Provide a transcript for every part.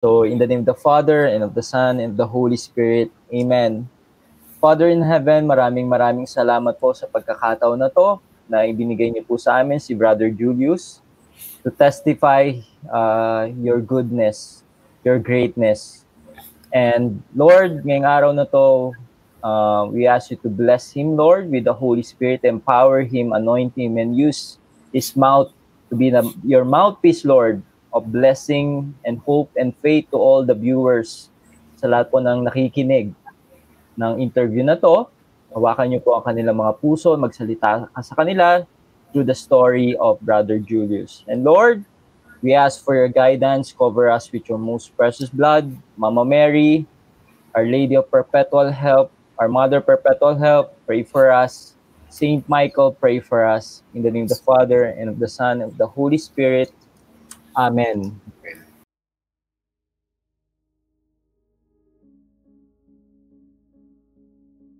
So, in the name of the Father, and of the Son, and of the Holy Spirit. Amen. Father in heaven, maraming maraming salamat po sa pagkakataon na to na ibinigay niyo po sa amin si Brother Julius to testify uh, your goodness, your greatness. And Lord, ngayong araw na to, uh, we ask you to bless him, Lord, with the Holy Spirit, empower him, anoint him, and use his mouth to be the, your mouthpiece, Lord, of blessing and hope and faith to all the viewers sa lahat po ng nakikinig ng interview na to. Hawakan niyo po ang kanilang mga puso, magsalita ka sa kanila through the story of Brother Julius. And Lord, we ask for your guidance, cover us with your most precious blood, Mama Mary, Our Lady of Perpetual Help, our Mother Perpetual Help, pray for us. Saint Michael, pray for us. In the name of the Father, and of the Son, and of the Holy Spirit. Amen.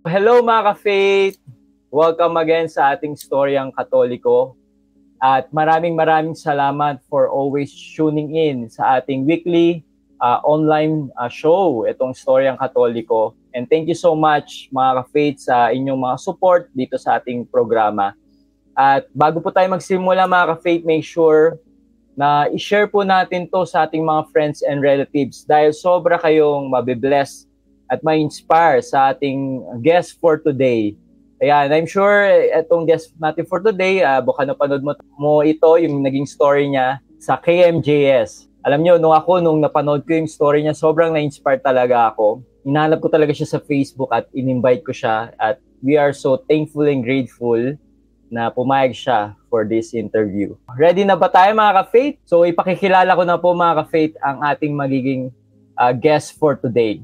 Hello mga ka-faith! Welcome again sa ating Storyang Katoliko. At maraming maraming salamat for always tuning in sa ating weekly uh, online uh, show, itong Storyang Katoliko. And thank you so much mga ka-faith sa inyong mga support dito sa ating programa. At bago po tayo magsimula mga ka-faith, make sure na i-share po natin to sa ating mga friends and relatives dahil sobra kayong mabibless at ma-inspire sa ating guest for today. Ayan, I'm sure itong guest natin for today, uh, baka napanood mo, mo ito, yung naging story niya sa KMJS. Alam niyo, nung ako, nung napanood ko yung story niya, sobrang na-inspire talaga ako. Inahanap ko talaga siya sa Facebook at in-invite ko siya at we are so thankful and grateful na pumayag siya for this interview. Ready na ba tayo mga ka-faith? So ipakikilala ko na po mga ka-faith ang ating magiging uh, guest for today.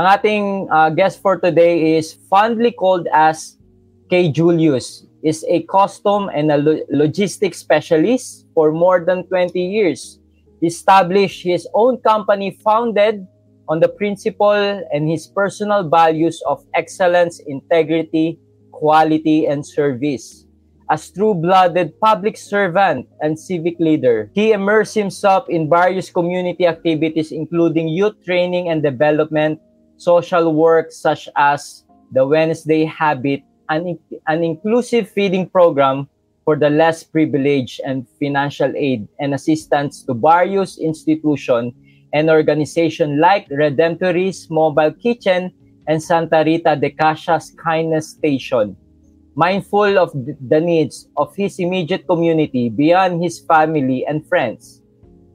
Ang ating uh, guest for today is fondly called as K. Julius. Is a custom and a lo- logistics specialist for more than 20 years. He established his own company founded on the principle and his personal values of excellence, integrity, quality, and service. As true-blooded public servant and civic leader, he immersed himself in various community activities including youth training and development, social work such as the Wednesday Habit, an, an inclusive feeding program for the less privileged and financial aid and assistance to various institutions and organizations like Redemptoris Mobile Kitchen and Santa Rita de Casas Kindness Station. Mindful of the needs of his immediate community beyond his family and friends.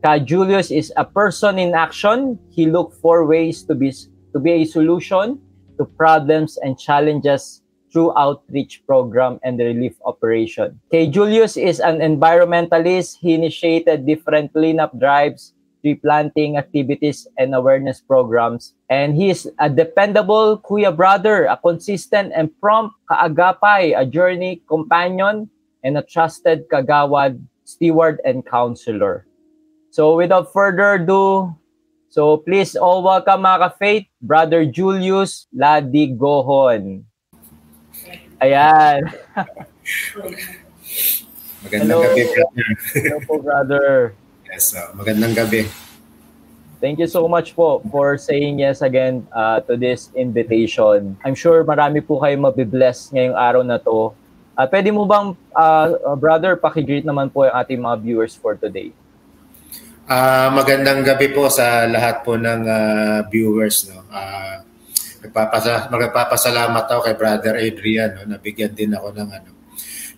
Ka Julius is a person in action. He looked for ways to be to be a solution to problems and challenges through outreach program and relief operation. K. Julius is an environmentalist. He initiated different cleanup drives, tree planting activities, and awareness programs. And he is a dependable kuya brother, a consistent and prompt kaagapay, a journey companion, and a trusted kagawad, steward, and counselor. So without further ado, So please all welcome mga ka-faith, Brother Julius Ladigohon. Ayan. Magandang Hello. gabi, brother. Hello po, brother. Yes, uh, magandang gabi. Thank you so much po for saying yes again uh, to this invitation. I'm sure marami po kayo mabibless ngayong araw na to. Uh, pwede mo bang, uh, brother, pakigreet naman po yung ating mga viewers for today? Ah, magandang gabi po sa lahat po ng ah, viewers no. Ah, nagpapasa magpapasalamat ako kay Brother Adrian no, nabigyan din ako ng ano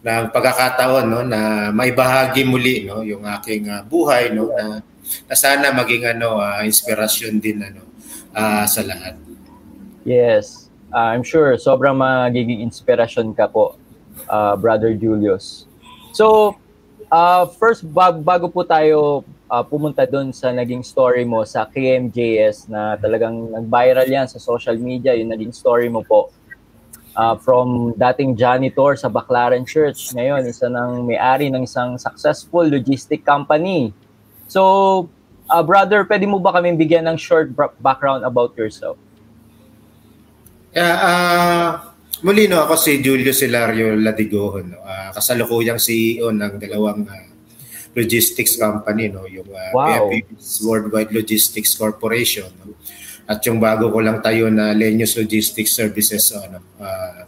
ng pagkakataon no na maibahagi muli no yung aking ah, buhay no na, na sana maging ano ah, inspirasyon din ano ah, sa lahat. Yes. Uh, I'm sure sobrang magiging inspirasyon ka po, uh, Brother Julius. So, uh, first, bag- bago po tayo uh, pumunta doon sa naging story mo sa KMJS na talagang nag-viral yan sa social media, yung naging story mo po. Uh, from dating janitor sa Baclaran Church, ngayon isa ng may-ari ng isang successful logistic company. So, uh, brother, pwede mo ba kami bigyan ng short background about yourself? Yeah, ah muli no, ako si Julio Hilario Ladigohon, no, ah, kasalukuyang CEO ng dalawang ah, logistics company no yung uh, Wow. PFP's Worldwide Logistics Corporation no? At yung bago ko lang tayo na Lenius Logistics Services ano uh,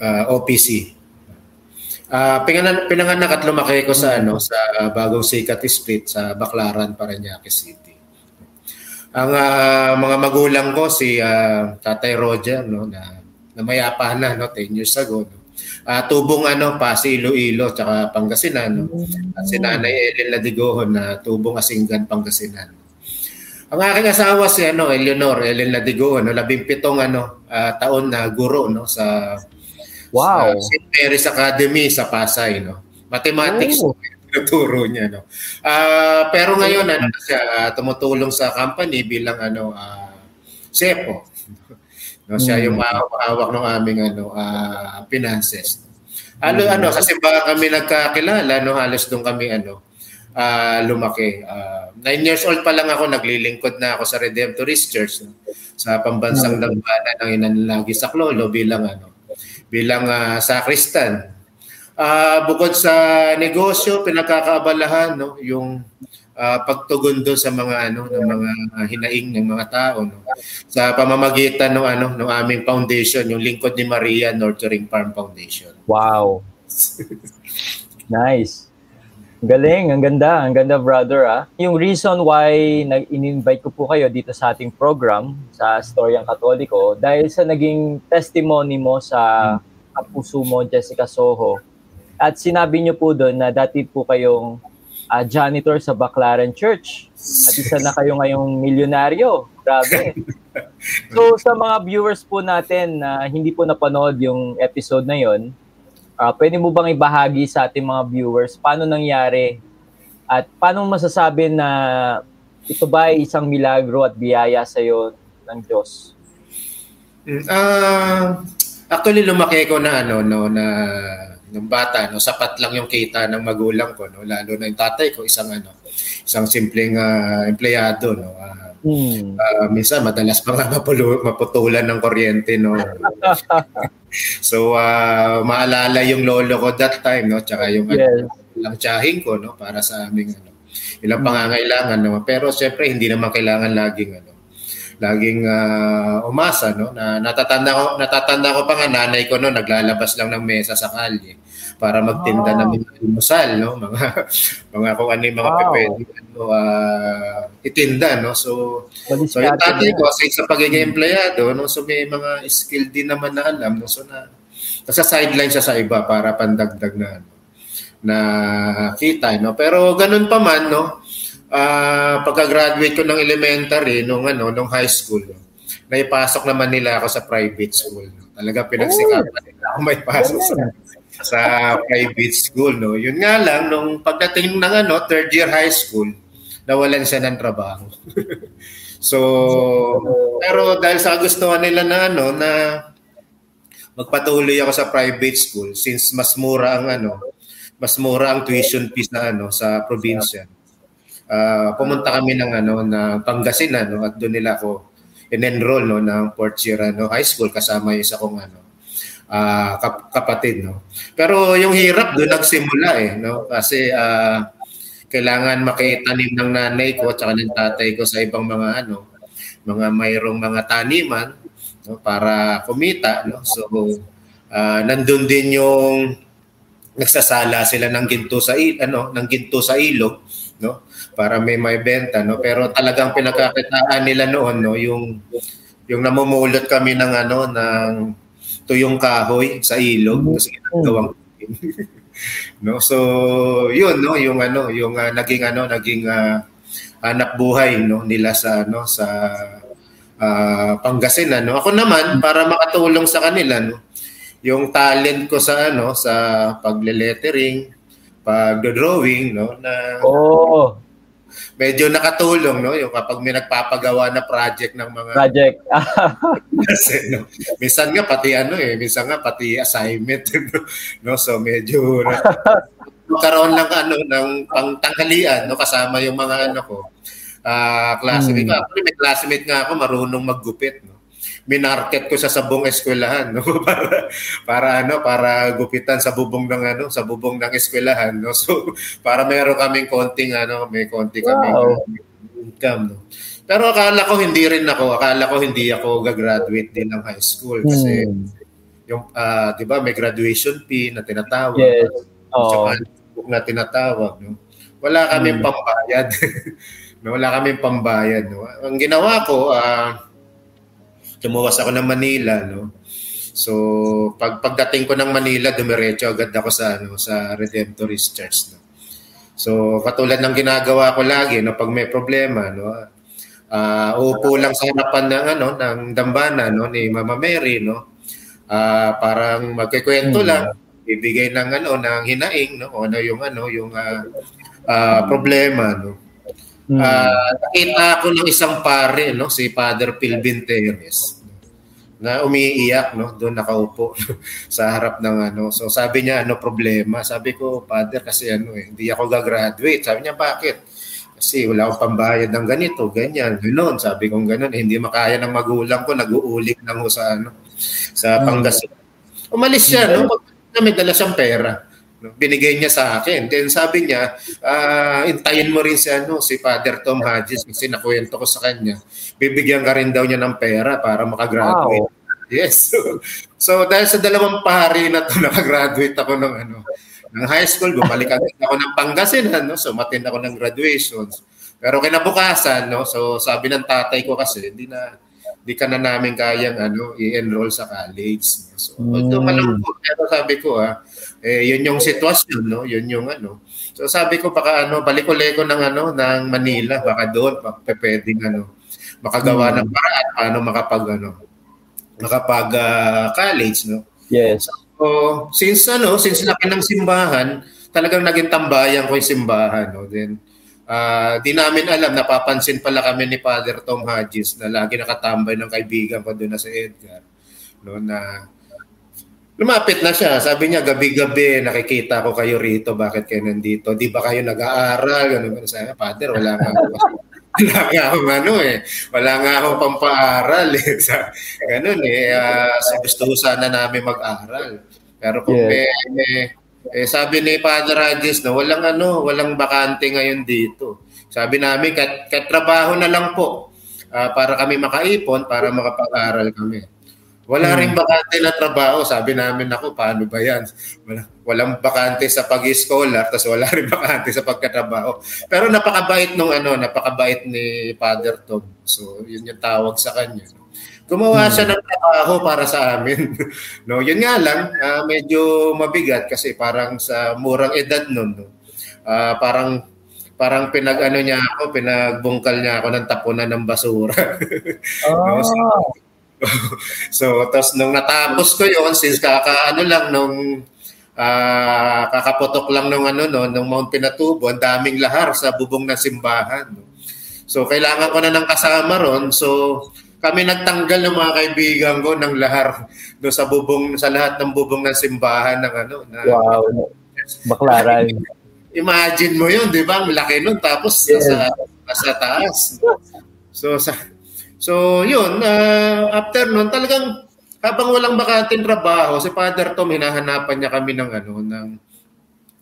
uh, OPC Ah, pinanganak, pinanganak at lumaki ko sa ano sa bagong Sikat Street sa Baclaran, Parañaque City. Ang ah, mga magulang ko si ah, Tatay Roger no na namayapa na no 10 years ago no. Ah, tubong ano pa si Iloilo tsaka Pangasinan no. At si Nanay Ellen Ladigohon na tubong Asinggan Pangasinan. Ang aking asawa si ano Eleanor Ellen Ladigohon no, labing pitong ano ah, taon na guro no sa Wow. sa St. Mary's Academy sa Pasay, no? Mathematics Oh. tinuturo niya, no? Ah, pero ngayon ano siya ah, tumutulong sa company bilang ano ah, sepo. No, siya yung hawak ng aming ano ah, finances. Ano ano sa simbahan kami nagkakilala, no? Halos doon kami ano ah, lumaki. Ah, nine years old pa lang ako, naglilingkod na ako sa Redemptorist Church no? sa pambansang dambana ng inanlagi sa Clolo bilang ano bilang uh, sakristan. Ah, bukod sa negosyo, pinagkakaabalahan no yung ah, pagtugon doon sa mga ano ng mga ah, hinaing ng mga tao no sa pamamagitan ng ano ng aming foundation yung Lingkod ni Maria Nurturing Farm Foundation. Wow. Nice. Galing, ang ganda, ang ganda brother ah. Yung reason why nag-invite ko po kayo dito sa ating program sa Storyang Katoliko dahil sa naging testimony mo sa kapuso mo Jessica Soho. At sinabi niyo po doon na dati po kayong ah, janitor sa Baclaran Church. At isa na kayo ngayong milyonaryo. Grabe. So sa mga viewers po natin na hindi po napanood yung episode na yon, ah pwede mo bang ibahagi sa ating mga viewers paano nangyari at paano masasabi na ito ba ay isang milagro at biyaya sa iyo ng Diyos? Ah, actually lumaki ko na ano no na ng bata no sapat lang yung kita ng magulang ko no lalo na yung tatay ko isang ano isang simpleng ah, empleyado no Ah, Hmm. Ah, minsan madalas pa nga mapulo, maputulan ng kuryente no. so ah, maalala yung lolo ko that time no, tsaka yung Yes. lang tsahin ko no para sa aming ano ilang pangangailangan no. Pero siyempre hindi naman kailangan laging ano laging ah, umasa no na natatanda ko natatanda ko pa nga nanay ko no naglalabas lang ng mesa sa kalye para magtinda Ah. ng mga almusal no mga mga kung ano yung mga Wow. pwede ano ah, itinda no so So yung tatay ko, sa sa pagiging empleyado, no, so may mga skill din naman na alam. No, so na, nasa sideline siya sa iba para pandagdag na, ano, na kita. No? Pero ganun pa man, no, ah pagka-graduate ko ng elementary, nung, ano, nung high school, no, naipasok naman nila ako sa private school. No? Talaga pinagsikapan nila ako may pasok sa, sa private school. No? Yun nga lang, nung pagdating ng ano, third year high school, nawalan siya ng trabaho. So, pero dahil sa gustuhan nila na ano na magpatuloy ako sa private school since mas mura ang ano, mas mura ang tuition fees na ano sa probinsya. Ah, pumunta kami ng ano na Pangasinan no at doon nila ako in-enroll no ng fourth year ano high school kasama yung isa kong ano ah, kap- kapatid no. Pero yung hirap doon nagsimula eh no? Kasi ah, kailangan makitanim ng nanay ko at ng tatay ko sa ibang mga ano mga mayroong mga taniman no, para kumita no? So ah, nandun din yung nagsasala sila ng ginto sa il, ano ng ginto sa ilog no? Para may may benta no? Pero talagang pinagkakitaan nila noon no? Yung yung namumulot kami ng ano ng tuyong kahoy sa ilog. Tapos ginagawang no so yun no yung ano yung ah, naging ano naging ah, hanap buhay no nila sa ano sa ah, Pangasinan no. Ako naman para makatulong sa kanila no yung talent ko sa ano sa pagle-lettering pagdo-drawing no na Oh, medyo nakatulong no yung kapag may nagpapagawa na project ng mga project. kasi no minsan nga pati ano eh minsan nga pati assignment no, no? so medyo karoon lang ano ng pangtanghalian no kasama yung mga ano ko ah classmate Hmm. Actually, may classmate nga ako marunong maggupit no minarket ko sa sabong eskwelahan no para para ano para gupitan sa bubong ng ano sa bubong ng eskwelahan no so para meron kaming konting ano may konti kaming wow. income no pero akala ko hindi rin ako akala ko hindi ako gagraduate din ng high school kasi hmm. yung uh, 'di ba may graduation fee na tinatawag yes. oh. na tinatawag no wala kaming hmm. pambayad no wala kaming pambayad no ang ginawa ko uh, Tumuwas ako ng Manila, no? So, pag pagdating ko ng Manila, dumiretso agad ako sa ano sa Redemptorist Church, no. So, katulad ng ginagawa ko lagi, no, pag may problema, no, uh, upo lang sa harapan ng ano ng dambana no ni Mama Mary, no. Uh, parang magkikwento hmm. lang, bibigay ng ano ng hinaing, no, ano yung ano yung uh, uh, problema, no. Mm. Uh, nakita ko ng isang pare, no, si Father Pilvin Teres, na umiiyak, no, doon nakaupo sa harap ng ano. So sabi niya, ano problema? Sabi ko, Father, kasi ano eh, hindi ako gagraduate. Sabi niya, bakit? Kasi wala akong pambayad ng ganito, ganyan, ganoon. Sabi ko ganoon, eh, hindi makaya ng magulang ko, nag-uulik ho sa ano, sa hmm. Pangasinan. Umalis siya, no? Pag may dala siyang pera binigay niya sa akin. Then sabi niya, uh, intayin mo rin si, ano, si Father Tom Hodges kasi nakuwento ko sa kanya. Bibigyan ka rin daw niya ng pera para makagraduate. Wow. Yes. So, so dahil sa dalawang pari na to nakagraduate ako ng ano ng high school, bumalik ako ng Pangasinan, no? so matin ako ng graduations. Pero kinabukasan, no? so sabi ng tatay ko kasi, hindi na di ka na namin kayang ano i-enroll sa college. So, although mm. malungkot, pero sabi ko ah, eh, yun yung sitwasyon, no? Yun yung ano. So sabi ko baka ano, balik-uleko ng ano ng Manila, baka doon pa pwedeng ano makagawa mm. ng paraan paano makapag ano makapag uh, college, no? Yes. So, since ano, since laki ng simbahan, talagang naging tambayan ko yung simbahan, no? Then Uh, di namin alam, napapansin pala kami ni Father Tom Hodges na lagi nakatambay ng kaibigan ko doon na si Edgar. No, na lumapit na siya. Sabi niya, gabi-gabi, nakikita ko kayo rito. Bakit kayo nandito? Di ba kayo nag-aaral? Ganun, ganun. Sabi, Father, wala nga ako. wala nga akong ano eh. Wala nga akong pampaaral eh. Sa, ganun eh. Uh, so gusto sana namin mag-aral. Pero kung yeah. may, may eh, sabi ni Father Rogers na walang ano, walang bakante ngayon dito. Sabi namin, kat, katrabaho na lang po uh, para kami makaipon, para makapag-aral kami. Wala hmm. rin bakante na trabaho. Sabi namin, ako, paano ba yan? Wala, walang bakante sa pag-scholar, tapos wala rin bakante sa pagkatrabaho. Pero napakabait nung ano, napakabait ni Father Tom. So, yun yung tawag sa kanya. Gumawa siya hmm. ng trabaho para sa amin. no, yun nga lang, uh, medyo mabigat kasi parang sa murang edad noon, no. Uh, parang parang pinag-ano niya ako, pinagbungkal niya ako ng tapunan ng basura. oh. no, so, so tapos nung natapos ko yon since kakaano lang nung uh, kakaputok lang nung ano no nung Mount Pinatubo, ang daming lahar sa bubong ng simbahan. No? So kailangan ko na ng kasama ron. So kami nagtanggal ng mga kaibigan ko ng lahar do sa bubong sa lahat ng bubong ng simbahan ng ano na Wow. Baklaran. Imagine mo 'yun, 'di ba? Ang laki nun tapos yes. sa sa taas. So sa So, 'yun, uh, after nun talagang habang walang bakanting trabaho, si Father Tom hinahanapan niya kami ng ano ng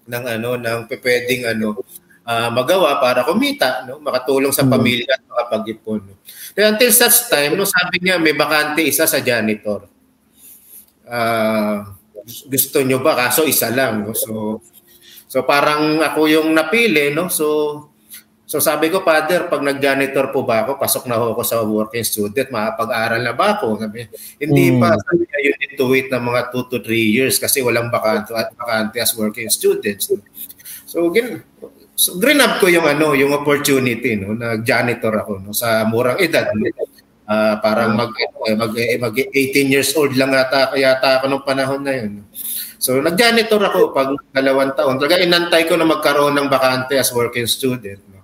ng ano ng pwedeng ano uh, magawa para kumita, no? makatulong sa hmm. pamilya at makapag-ipon. No? Then until such time, no, sabi niya may bakante isa sa janitor. Uh, gusto nyo ba? Kaso isa lang. No? So, so parang ako yung napili. No? So, so sabi ko, Father, pag nag-janitor po ba ako, pasok na ako sa working student, makapag-aral na ba ako? Sabi, hindi hmm. pa. Sabi niya, you need to wait ng mga 2 to 3 years kasi walang bakante at bakante as working students. So, gin, So grinab ko yung ano, yung opportunity no, na janitor ako no sa murang edad. No? Uh, parang mag, eh, mag, eh, mag 18 years old lang ata yata ako nung panahon na yun. So nag-janitor ako pag dalawang taon. Talaga inantay ko na magkaroon ng bakante as working student. No?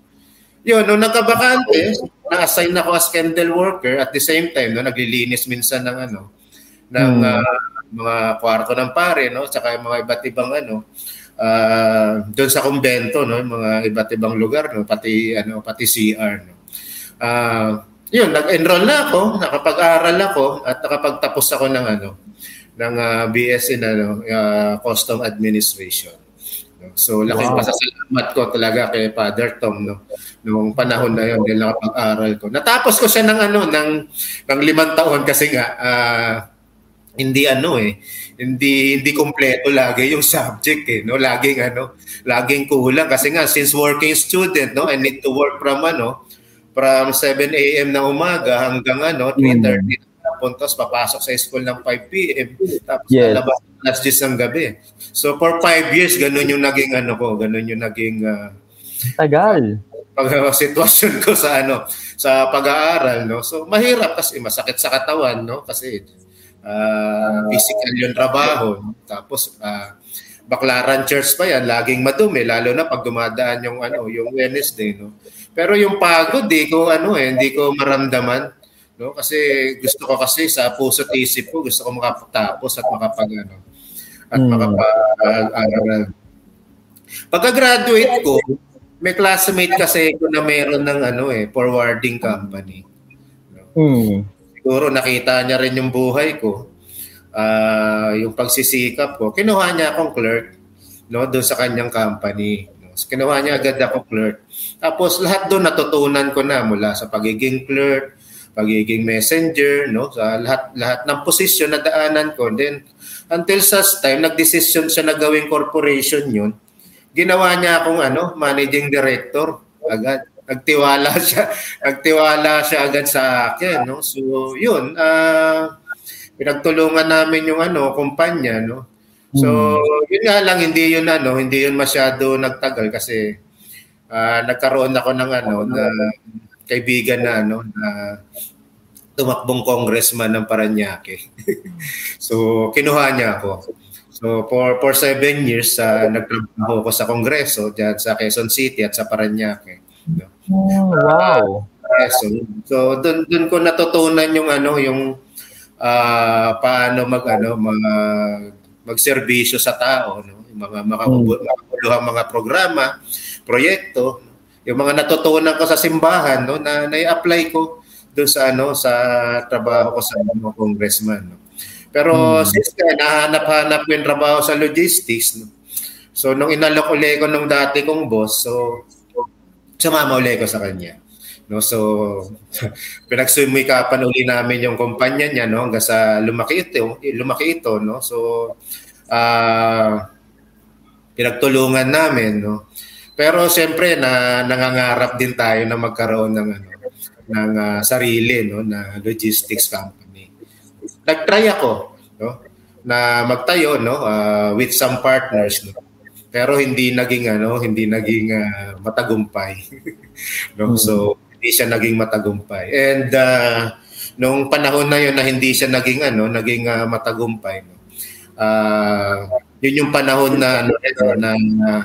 Yun, nung nagka-bakante, na-assign ako as candle worker at the same time, no, naglilinis minsan ng ano, ng hmm. uh, mga kwarto ng pare, no, yung mga iba't ibang ano, uh, doon sa kumbento no mga iba't ibang lugar no pati ano pati CR no uh, yun, nag-enroll na ako, nakapag-aral ako at nakapagtapos ako ng ano, ng uh, BS in ano, uh, Custom Administration. So, laking wow. pasasalamat ko talaga kay Father Tom no noong panahon na yon dahil nakapag-aral ko. Natapos ko siya ng ano ng ng limang taon kasi nga uh, hindi ano eh hindi hindi kompleto lagi yung subject eh no laging ano laging kulang kasi nga since working student no I need to work from ano from 7 AM na umaga hanggang ano 3:30 mm. tapon tapos papasok sa school ng 5 PM tapos yes. lalabas alas 10 ng gabi. So for 5 years ganun yung naging ano ko, ganun yung naging uh, tagal pag uh, sitwasyon ko sa ano sa pag-aaral no. So mahirap kasi masakit sa katawan no kasi uh, physical yung trabaho. Tapos uh, Baclaran Church pa yan, laging madumi lalo na pag dumadaan yung ano, yung Wednesday no. Pero yung pagod, di ko ano eh, hindi ko maramdaman. No? Kasi gusto ko kasi sa puso at isip ko, gusto ko makapagtapos at makapag ano, at hmm. makapag-aral. Pagka-graduate ko, may classmate kasi ko na meron ng ano eh, forwarding company. No? Hmm. Siguro nakita niya rin yung buhay ko. Uh, yung pagsisikap ko. Kinuha niya akong clerk no, doon sa kanyang company. Kinuha niya agad ako clerk. Tapos lahat doon natutunan ko na mula sa pagiging clerk, pagiging messenger, no? Sa lahat lahat ng posisyon na daanan ko. Then until such time nagdesisyon siya na gawing corporation 'yun. Ginawa niya akong ano, managing director agad. Nagtiwala siya, nagtiwala siya agad sa akin, no? So 'yun, uh, pinagtulungan namin yung ano, kumpanya, no? So, hmm. yun nga lang hindi yun ano, hindi yun masyado nagtagal kasi uh, nagkaroon ako ng ano na kaibigan na ano na tumakbong congressman ng Paranaque. so kinuha niya ako. So for for seven years uh, nagtrabaho ko sa kongreso diyan sa Quezon City at sa Paranaque. No? Oh, wow. Uh, so so doon doon ko natutunan yung ano yung uh, paano mag ano mag magserbisyo sa tao no yung mga makakabuluhang mga programa proyekto, yung mga natutunan ko sa simbahan, no, na na-apply ko doon sa ano sa trabaho ko sa ano, congressman. No. Pero hmm. since kaya nahanap-hanap ko yung trabaho sa logistics, no, so nung inalok uli ko nung dati kong boss, so sumama uli ko sa kanya. No, so pinagsumikapan uli namin yung kumpanya niya no hanggang sa lumaki ito, lumaki ito no. So uh, pinagtulungan namin no. Pero siyempre na nangangarap din tayo na magkaroon ng ano ng uh, sarili no na logistics company. Nagtry ako no na magtayo no uh, with some partners no. Pero hindi naging ano, hindi naging uh, matagumpay. no, hmm. so hindi siya naging matagumpay. And uh, nung panahon na 'yon na hindi siya naging ano, naging uh, matagumpay no. Uh, yun yung panahon na ano na uh,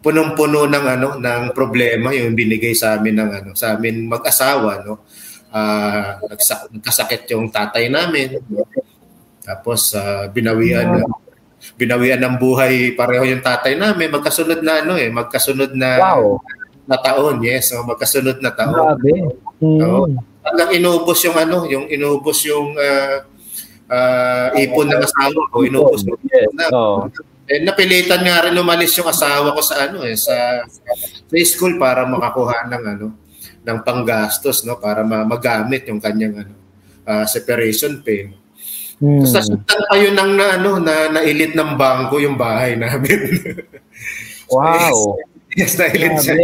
punong-puno ng ano ng problema yung binigay sa amin ng ano sa amin mag-asawa no uh, nagkasakit yung tatay namin no? tapos uh, binawian yeah. Binawian ng buhay pareho yung tatay namin magkasunod na ano eh magkasunod na wow. na taon yes so magkasunod na taon Grabe. Mm. So, hanggang inubos yung ano yung inubos yung uh, uh, ipon ng asawa ko inubos yung yes. na, oh eh, napilitan nga rin umalis yung asawa ko sa ano eh sa, sa school para makakuha ng ano ng panggastos no para ma- magamit yung kanyang ano uh, separation pay. Hmm. Tapos nasundan pa yun ng na, ano, na, nailit ng bangko yung bahay namin. wow. yes, yes nailit siya.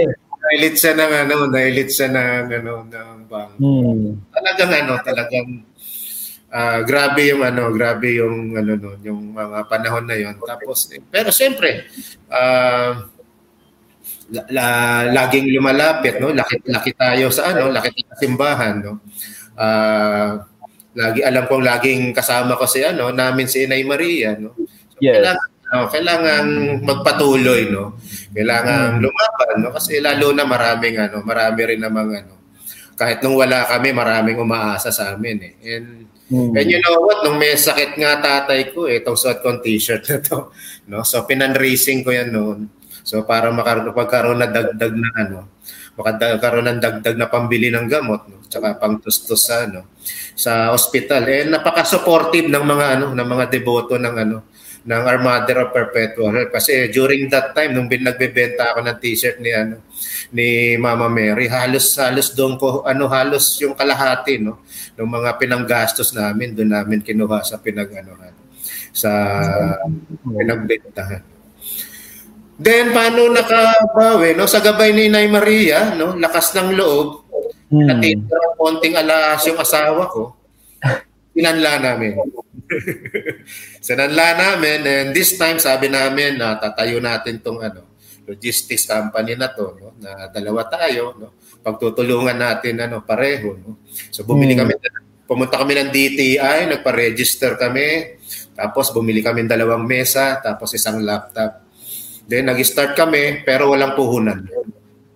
Nailit siya ng ano, nailit siya ng ano ng bangko. Hmm. Talagang ano, talagang uh, grabe yung ano, grabe yung ano no, yung mga panahon na yon. Tapos eh, pero siyempre uh, la, la, laging lumalapit no, laki laki tayo sa ano, laki sa simbahan no. Uh, lagi alam kong laging kasama ko si ano, namin si Inay Maria no. So, yes. Kailangan, no, kailangan magpatuloy no. Kailangan hmm. lumaban no kasi lalo na maraming ano, marami rin namang ano kahit nung wala kami, maraming umaasa sa amin eh. And Mm. And you know what, nung may sakit nga tatay ko, eh, itong suot kong t-shirt na to. No? So, pinanracing ko yan noon. So, para makaroon, magkaroon na dagdag na ano, makakaroon ng dagdag na pambili ng gamot. No? tsaka pangtustos sa ano sa ospital. Eh napaka-supportive ng mga ano ng mga deboto ng ano ng Our Mother of Perpetual Help. Kasi during that time, nung nagbebenta ako ng t-shirt ni, ano, ni Mama Mary, halos, halos doon ko, ano, halos yung kalahati, no? ng mga pinanggastos namin, doon namin kinuha sa pinag, ano, sa pinagbentahan. Then, paano nakabawi? No? Sa gabay ni Nay Maria, no? lakas ng loob, hmm. natitira konting alas yung asawa ko, pinanla namin. Sinanla namin and this time sabi namin na tatayo natin tong ano logistics company na to no na dalawa tayo no pagtutulungan natin ano pareho no so bumili hmm. kami pumunta kami ng DTI nagpa-register kami tapos bumili kami ng dalawang mesa tapos isang laptop then nag-start kami pero walang puhunan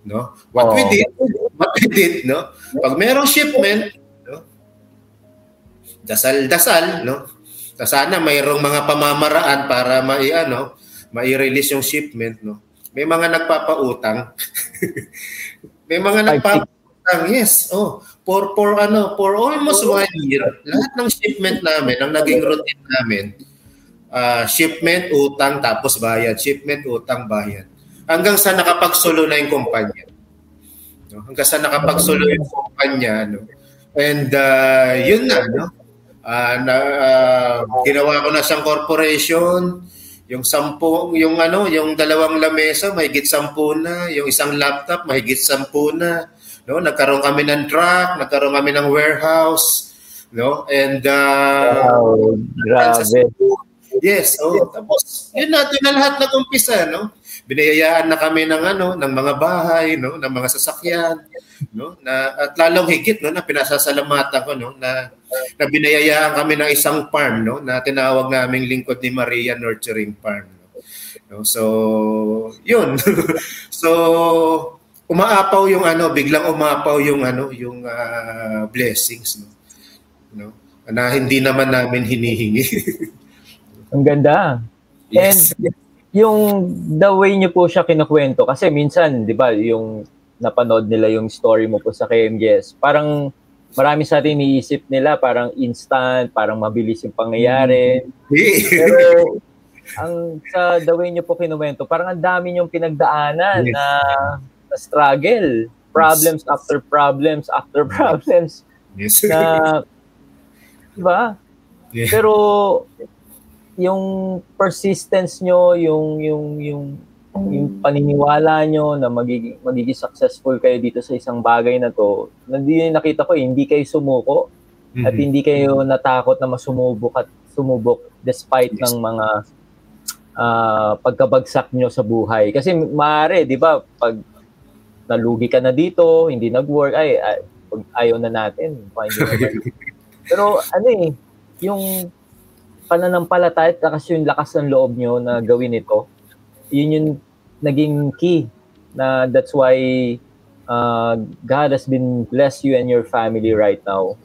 no what oh. we did what we did no pag merong shipment no dasal-dasal no sana mayroong mga pamamaraan para mai ano, mai-release yung shipment, no. May mga nagpapautang. May mga nagpapautang. Yes, oh. For for ano, for almost one year, lahat ng shipment namin, ang naging routine namin, uh, shipment, utang, tapos bayad. Shipment, utang, bayad. Hanggang sa nakapagsulo na yung kumpanya. No? Hanggang sa nakapagsulo yung kumpanya. No? And uh, yun na, no? uh, na, uh, ginawa ko na siyang corporation. Yung sampu, yung ano, yung dalawang lamesa, mahigit sampu na. Yung isang laptop, mahigit sampu na. No, nagkaroon kami ng truck, nagkaroon kami ng warehouse, no? And uh, wow, grabe. Yes, oh, tapos. Yun na, na lahat nag-umpisa, no? Binayayaan na kami ng ano, ng mga bahay, no, ng mga sasakyan, no? Na at lalong higit no? Na pinasasalamatan ko no? Na na binayayaan kami ng isang farm no? Na tinawag naming lingkod ni Maria Nurturing Farm no, no so yun. So umaapaw yung ano biglang umaapaw yung ano yung uh, blessings no? No? Na hindi naman namin hinihingi ang ganda yes. and yung the way niyo po siya kinukwento kasi minsan 'di ba yung napanood nila yung story mo po sa KMGS parang marami sa atin iniisip nila parang instant, parang mabilis yung pangyayari. Mm. Pero ang sa the way niyo po kinuwento, parang ang dami niyong pinagdaanan yes. na, na struggle, problems yes. after problems after problems. Yes. Na, diba? Yeah. Pero yung persistence nyo, yung yung yung yung paniniwala nyo na magiging, magiging successful kayo dito sa isang bagay na to, hindi nakita ko, hindi kayo sumuko mm-hmm. at hindi kayo natakot na masumubok at sumubok despite yes. ng mga uh, pagkabagsak nyo sa buhay. Kasi maaari, di ba, pag nalugi ka na dito, hindi nag-work, ay, ay ayaw na natin. Pero ano eh, yung pananampalataya at kasi yung lakas ng loob nyo na gawin ito, yun yung naging key na that's why uh, God has been bless you and your family right now.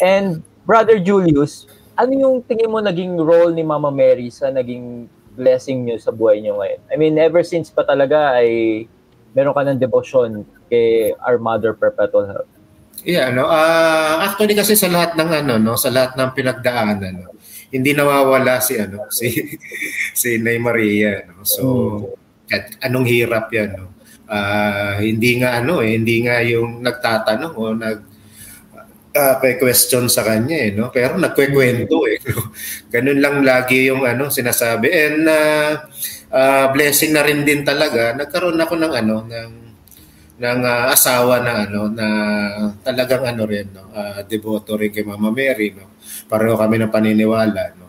And Brother Julius, ano yung tingin mo naging role ni Mama Mary sa naging blessing niyo sa buhay niyo ngayon? I mean, ever since pa talaga ay meron ka ng devotion kay Our Mother Perpetual Help. Yeah, no. Uh, actually kasi sa lahat ng ano, no, sa lahat ng pinagdaanan, no, hindi nawawala si ano si si Nay Maria no? So mm. at anong hirap yan no? Uh, hindi nga ano eh hindi nga yung nagtatanong o nag uh, question sa kanya eh no? Pero nagkukwento eh no? ganun lang lagi yung ano sinasabi. And uh, uh, blessing na rin din talaga. Nagkaroon ako ng ano ng ng uh, asawa na ano na talagang ano rin no? Uh, deboto rin kay Mama Mary no pareho kami ng paniniwala no?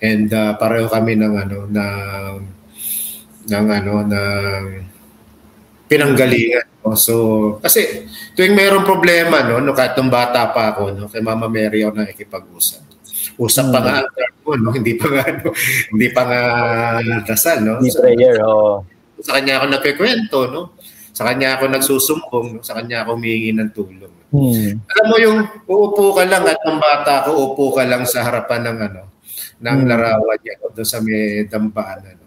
And uh, pareho kami ng ano na ng ano na pinanggalingan no? so kasi tuwing mayroong problema no? No kahit nung bata pa ako no? Kay Mama Mary ako nakikipag-usap. Usap pa nga ko no? Hindi pa nga ano, hindi pa nga dasal no? So, prayer oh sa kanya ako nagkikwento no? Sa kanya ako nagsusumbong no? sa kanya ako humingi ng tulong Hmm. Alam mo yung uupo ka lang at ang bata ko uupo ka lang sa harapan ng ano ng hmm. larawan niya doon sa may dampaan ano.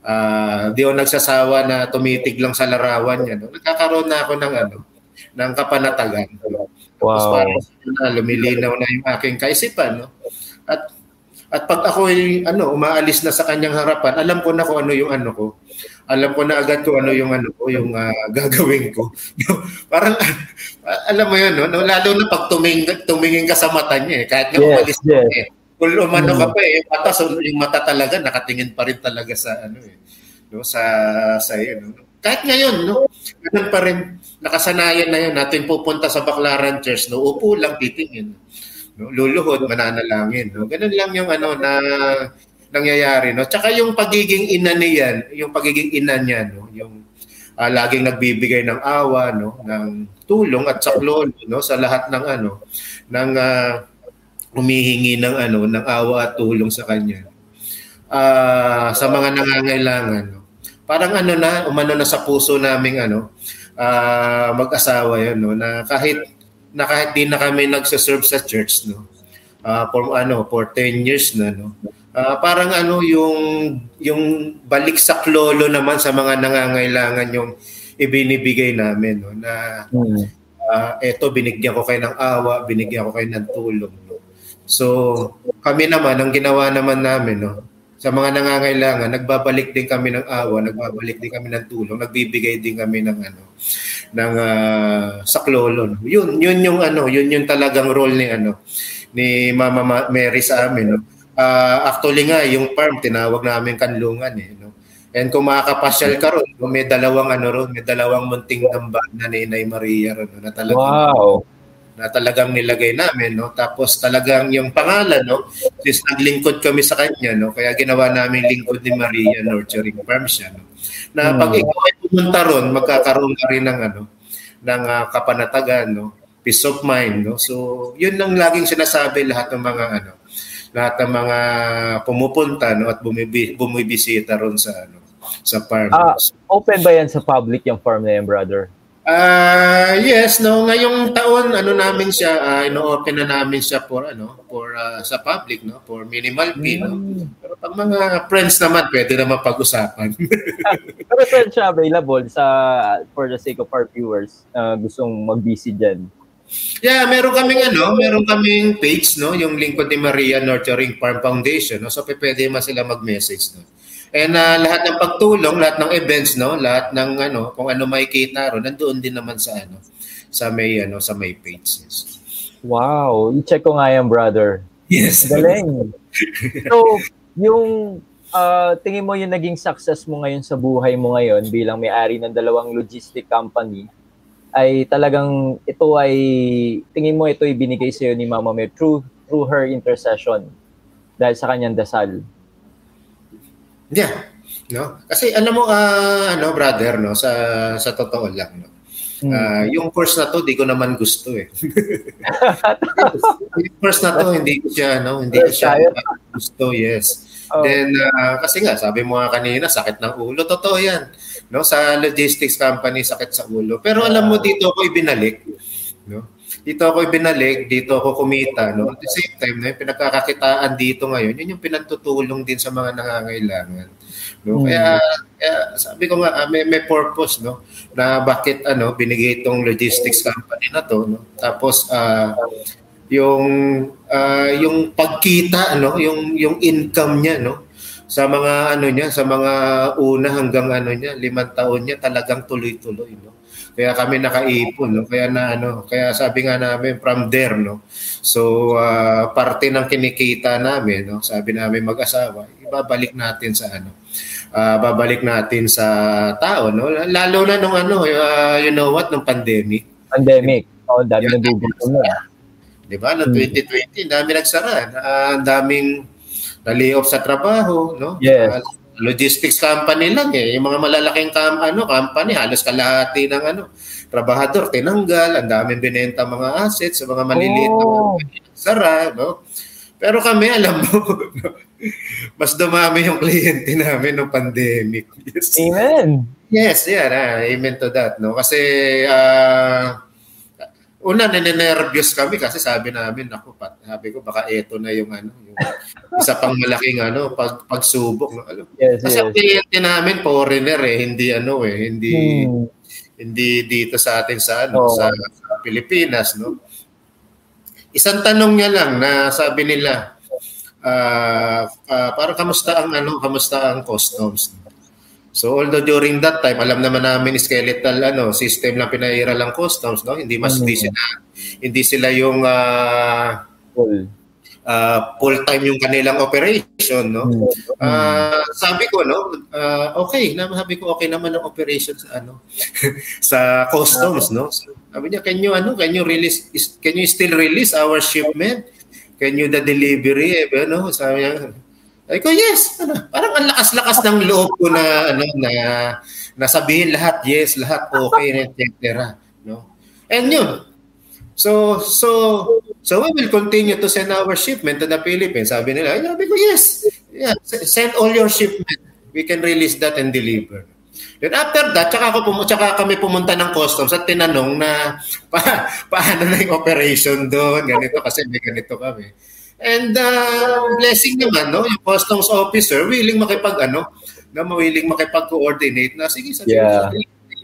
Uh, di ako nagsasawa na tumitig lang sa larawan niya no. Nagkakaroon na ako ng ano ng kapanatagan. Wow. Tapos parang na, lumilinaw na yung aking kaisipan. No? At at pag ako ay ano, umaalis na sa kanyang harapan, alam ko na kung ano yung ano ko. Alam ko na agad kung ano yung ano ko, yung uh, gagawin ko. Parang alam mo yun, no? lalo na pag tuming, tumingin ka sa mata niya eh. Kahit nga yes, umalis yes. eh. Kung umano ka mm. pa eh, yung mata, so, yung mata talaga nakatingin pa rin talaga sa ano eh. No, sa sa iyo, no? Kahit ngayon, no? Ganun pa rin nakasanayan na yun natin pupunta sa Baclaran Church, no? Upo lang titingin. No? Luluhod, mananalangin. No? Ganun lang yung ano na nangyayari. No? Tsaka yung pagiging ina niyan, yung pagiging ina niya, no? yung uh, laging nagbibigay ng awa, no? ng tulong at saklolo no? sa lahat ng ano, ng uh, humihingi ng ano, ng awa at tulong sa kanya. Uh, sa mga nangangailangan. No? Parang ano na, umano na sa puso naming ano, uh, mag-asawa yun, no? na kahit na kahit di na kami nagsa-serve sa church no uh, for ano for 10 years na no uh, parang ano yung yung balik sa klolo naman sa mga nangangailangan yung ibinibigay namin no na uh, eto binigyan ko kayo ng awa binigyan ko kayo ng tulong no so kami naman ang ginawa naman namin no sa mga nangangailangan, nagbabalik din kami ng awa, nagbabalik din kami ng tulong, nagbibigay din kami ng ano ng uh, saklolo. Yun, yun yung ano, yun yung talagang role ni ano ni Mama Mary sa amin, no. Uh, actually nga yung farm tinawag namin kanlungan eh, no. And kung makakapasyal ka ron, may dalawang ano ron, may dalawang munting namba na ni Inay Maria ron, na talagang wow. na talagang nilagay namin no? Tapos talagang yung pangalan no? Since naglingkod kami sa kanya no? Kaya ginawa namin lingkod ni Maria Nurturing Farm siya no? Na hmm. pag ikaw ay pumunta ron magkakaroon ka rin ng ano ng uh, kapanatagan no? Peace of mind no? So yun lang laging sinasabi lahat ng mga ano lahat ng mga pumupunta no at bumibi, bumibisita ron sa ano sa farm. Ah, open ba yan sa public yung farm na yan, brother? Uh, yes, no, ngayong taon ano namin siya, uh, ino-open na namin siya for ano, for uh, sa public, no, for minimal fee, no. Hmm. Pero pag mga friends naman, pwede naman pag-usapan. Pero saan siya available sa for the sake of our viewers uh, gustong mag-visit diyan? Yeah, meron kaming ano, meron kaming page, no, yung lingkod ni Maria Nurturing Farm Foundation, no. So pwede man sila mag-message, no. And uh, lahat ng pagtulong, lahat ng events, no, lahat ng ano, kung ano makikita ro, nandoon din naman sa ano, sa may ano, sa may page. Yes. Wow, i-check ko nga yan, brother. Yes. Galing. so, yung uh, tingin mo yung naging success mo ngayon sa buhay mo ngayon bilang may-ari ng dalawang logistic company ay talagang ito ay tingin mo ito ay binigay sa iyo ni Mama May through through her intercession dahil sa kanyang dasal. Yeah. No? Kasi alam mo uh, ano brother no sa sa totoo lang no. Uh, yung course na to di ko naman gusto eh. yung course na to hindi ko siya no, hindi ko siya gusto, yes. Oh. Then uh, kasi nga sabi mo nga kanina sakit ng ulo, totoo 'yan. No, sa logistics company sakit sa ulo. Pero alam mo dito ko ibinalik, no? dito ako ibinalik, dito ako kumita. No? At the same time, no, yung pinagkakakitaan dito ngayon, yun yung pinantutulong din sa mga nangangailangan. No? Mm. Kaya, kaya sabi ko nga, ah, may, may purpose no? na bakit ano binigay itong logistics company na to. No? Tapos, uh, yung uh, yung pagkita ano yung yung income niya no sa mga ano niya sa mga una hanggang ano niya limang taon niya talagang tuloy-tuloy no kaya kami nakaipon, no? Kaya na ano, kaya sabi nga namin from there, no. So uh, parte ng kinikita namin, no, sabi namin mag-asawa, ibabalik natin sa ano. Uh, babalik natin sa tao, no. Lalo na nung ano, uh, you know what, nung pandemic. Pandemic. Oh, dami yeah, nagugutom na. 'Di ba? No 2020, dami nagsara. Uh, daming na-layoff sa trabaho, no? Yes. Uh, logistics company lang eh. Yung mga malalaking kam ano, company, halos kalahati ng ano, trabahador tinanggal, ang daming binenta mga assets sa mga maliliit oh. na sara, no? Pero kami, alam mo, mas dumami yung kliyente namin ng pandemic. Yes. Amen. Yes, yeah, ah, amen to that, no? Kasi uh, una ninenervyos kami kasi sabi namin ako pat sabi ko baka ito na yung ano yung isa pang malaking ano pag pagsubok no alam yes, kasi yes. ang kliyente namin foreigner eh hindi ano eh hindi hmm. hindi dito sa atin sa ano oh. sa, sa Pilipinas no isang tanong niya lang na sabi nila, uh, uh, parang kamusta ang ano, kamusta ang customs. So although during that time, alam naman namin skeletal ano, system lang pinaira lang customs, no? Hindi mas mm-hmm. hindi sila hindi sila yung uh, full uh, full-time yung kanilang operation, no? Uh, sabi ko, no, uh, okay, na sabi ko okay naman ang operation sa ano sa customs, no? So, sabi niya, can you ano, can you release can you still release our shipment? Can you the delivery, eh, ano? Sabi niya, ay ko, yes. Ano, parang ang lakas-lakas ng loob ko na, ano, na, nasabihin lahat, yes, lahat okay, etc. No? And yun. So, so, so we will continue to send our shipment to the Philippines. Sabi nila, ay, sabi ko, yes. Yeah, send all your shipment. We can release that and deliver. Then after that, tsaka, ako pum- tsaka kami pumunta ng customs at tinanong na pa, paano na yung operation doon, ganito kasi may ganito kami. And uh, blessing naman, no, yung customs officer willing makipag ano, na willing makipag-coordinate na sige sabi yeah.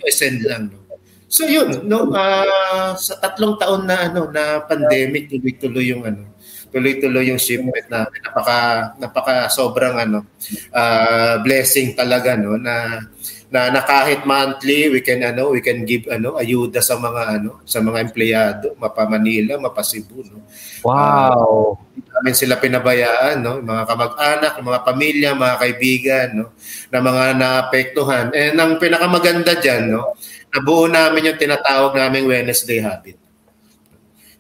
send lang no. So yun, no, uh, sa tatlong taon na ano na pandemic, tuloy-tuloy yung ano, tuloy-tuloy yung shipment na napaka napaka sobrang ano uh, blessing talaga no na na, na kahit monthly we can ano we can give ano ayuda sa mga ano sa mga empleyado mapa Manila mapa Cebu no? Wow. Uh, namin sila pinabayaan no? Mga kamag-anak mga pamilya mga kaibigan no? Na mga naapektuhan. Eh ang pinakamaganda diyan no? Nabuo namin yung tinatawag naming Wednesday habit.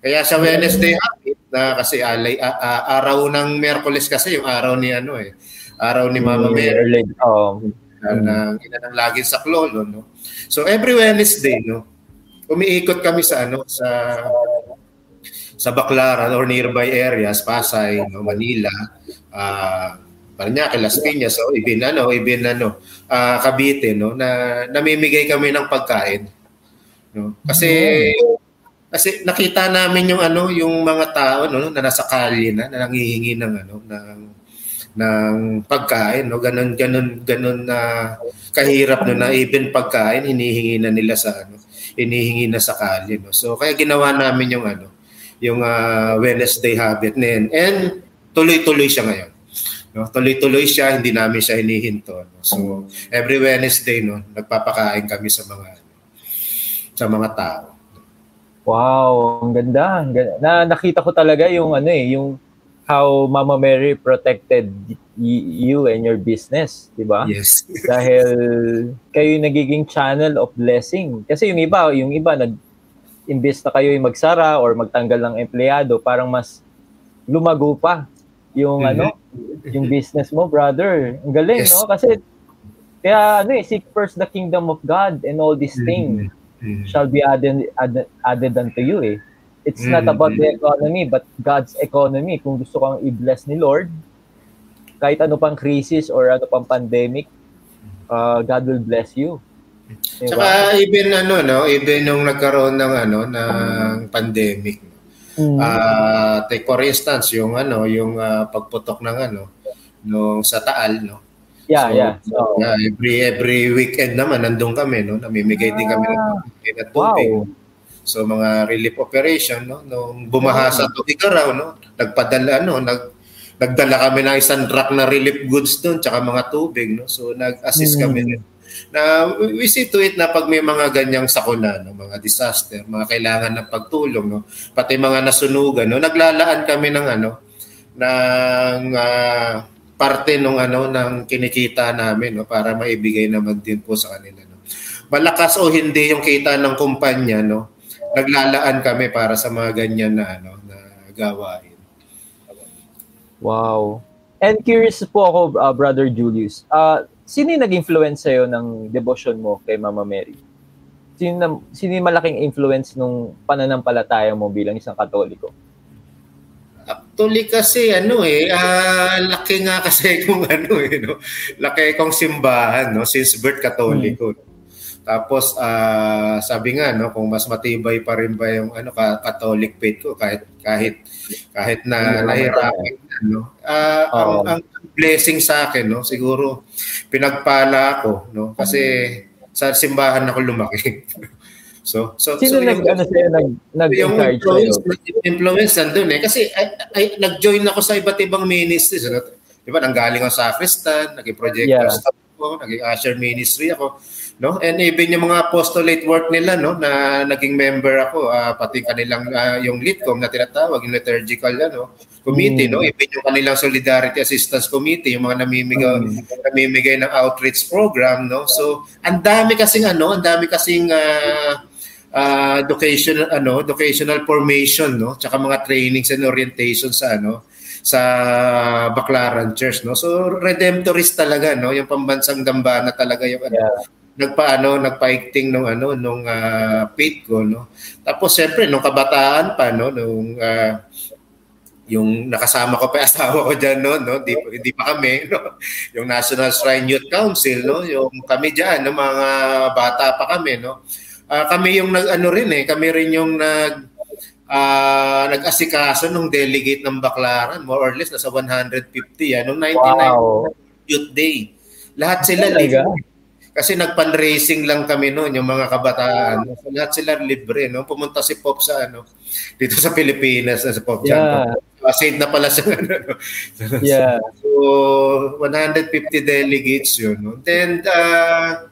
Kaya sa Wednesday habit na kasi alay uh, uh, araw ng Miyerkules kasi yung araw ni ano eh araw ni Mama Mary. Oh mm. ng ina ng lagi sa Clolo, no? So every Wednesday, no, umiikot kami sa ano sa sa Baclaran or nearby areas, Pasay, no, Manila, uh, Paranaque, Las Piñas, so ibin ano, ibin ano, uh, Cavite, no, na namimigay kami ng pagkain. No? Kasi kasi nakita namin yung ano, yung mga tao no, na nasa kalye na, na nangihingi ng ano, ng ng pagkain no ganun ganun ganun na kahirap no na even pagkain hinihingi na nila sa ano hinihingi na sa kalye no so kaya ginawa namin yung ano yung uh, Wednesday habit na yun. and tuloy-tuloy siya ngayon no tuloy-tuloy siya hindi namin siya hinihinto no? so every Wednesday no nagpapakain kami sa mga sa mga tao Wow, ang ganda. Ang ganda. Na nakita ko talaga yung ano eh, yung how Mama Mary protected you and your business, di ba? Yes. Dahil kayo yung nagiging channel of blessing. Kasi yung iba, yung iba nag imbes na kayo yung magsara or magtanggal ng empleyado, parang mas lumago pa yung mm-hmm. ano, yung business mo, brother. Ang galing, yes. no? Kasi kaya ano eh, seek first the kingdom of God and all these mm-hmm. things mm-hmm. shall be added, added, added unto you eh. It's mm-hmm. not about the economy, but God's economy. Kung gusto kang i-bless ni Lord, kahit ano pang crisis or ano pang pandemic, uh, God will bless you. Diba? Saka even ano no, even nung nagkaroon ng ano ng pandemic. Mm. Uh, take for instance yung ano, yung uh, pagputok ng ano nung sa Taal no. Yeah, so, yeah. So, yeah, every every weekend naman nandun kami no, namimigay din kami ng tubig. Wow. So mga relief operation no nung bumaha sa Tugigaraw no nagpadala no nag nagdala kami ng isang truck na relief goods doon tsaka mga tubig no so nag-assist mm. kami rin. na we see to it na pag may mga ganyang sakuna no mga disaster mga kailangan ng pagtulong no pati mga nasunugan no naglalaan kami ng ano ng uh, parte ng ano ng kinikita namin no para maibigay naman din po sa kanila no malakas o hindi yung kita ng kumpanya no naglalaan kami para sa mga ganyan na ano na gawain. Wow. And curious po ako, uh, Brother Julius. Uh, sino yung nag-influence sa'yo ng devotion mo kay Mama Mary? Sino, sino yung malaking influence nung pananampalataya mo bilang isang katoliko? Actually kasi ano eh, uh, laki nga kasi kung ano eh, no? laki kong simbahan no? since birth katoliko. Hmm. Tapos uh, sabi nga no kung mas matibay pa rin ba yung ano Catholic faith ko kahit kahit kahit na nahirapan no. Uh, ang, ang blessing sa akin no siguro pinagpala ako no kasi sa simbahan ako lumaki. So, so, Sino so nag, yung, ano sa'yo, nag, yung nag-encourage influence, sa'yo? influence nandun eh. Kasi ay, ay, nag-join ako sa iba't ibang ministries. Ano? Di ba, nanggaling ako sa Sacristan, naging projector Yeah. staff ako, naging usher ministry ako. No? And even yung mga apostolate work nila, no, na naging member ako, ah, pati kanilang, ah, yung LITCOM na tinatawag, yung liturgical ano, committee, Mm. no? even yung kanilang Solidarity Assistance Committee, yung mga namimigay, namimigay ng outreach program. No? So, ang dami kasing ano, ang dami kasing ah, uh, educational ano educational formation no tsaka mga trainings and orientation sa ano sa Baclaran Church no so redemptorist talaga no yung pambansang dambana talaga yung ano, Yeah. Nagpaano nagpaikting nung ano nung ah, faith ko no? Tapos siyempre nung kabataan pa no? Nung ah, yung nakasama ko pa asawa ko diyan no? No? Di, hindi pa kami no? Yung National Shrine Youth Council no? Yung kami diyan no mga bata pa kami no? Ah, kami yung nag ano rin eh kami rin yung nag ah, nag-asikaso nung delegate ng Baclaran. More or less nasa 150 yan nung 99 Wow. Youth Day. Lahat sila libre. Kasi nag-fundraising lang kami noon, yung mga kabataan. So, lahat sila libre, no? Pumunta si Pop sa ano, dito sa Pilipinas, sa Pop Yeah. John. Saint na pala siya. ano, no? Yeah. So, 150 delegates yun. No? Then, uh,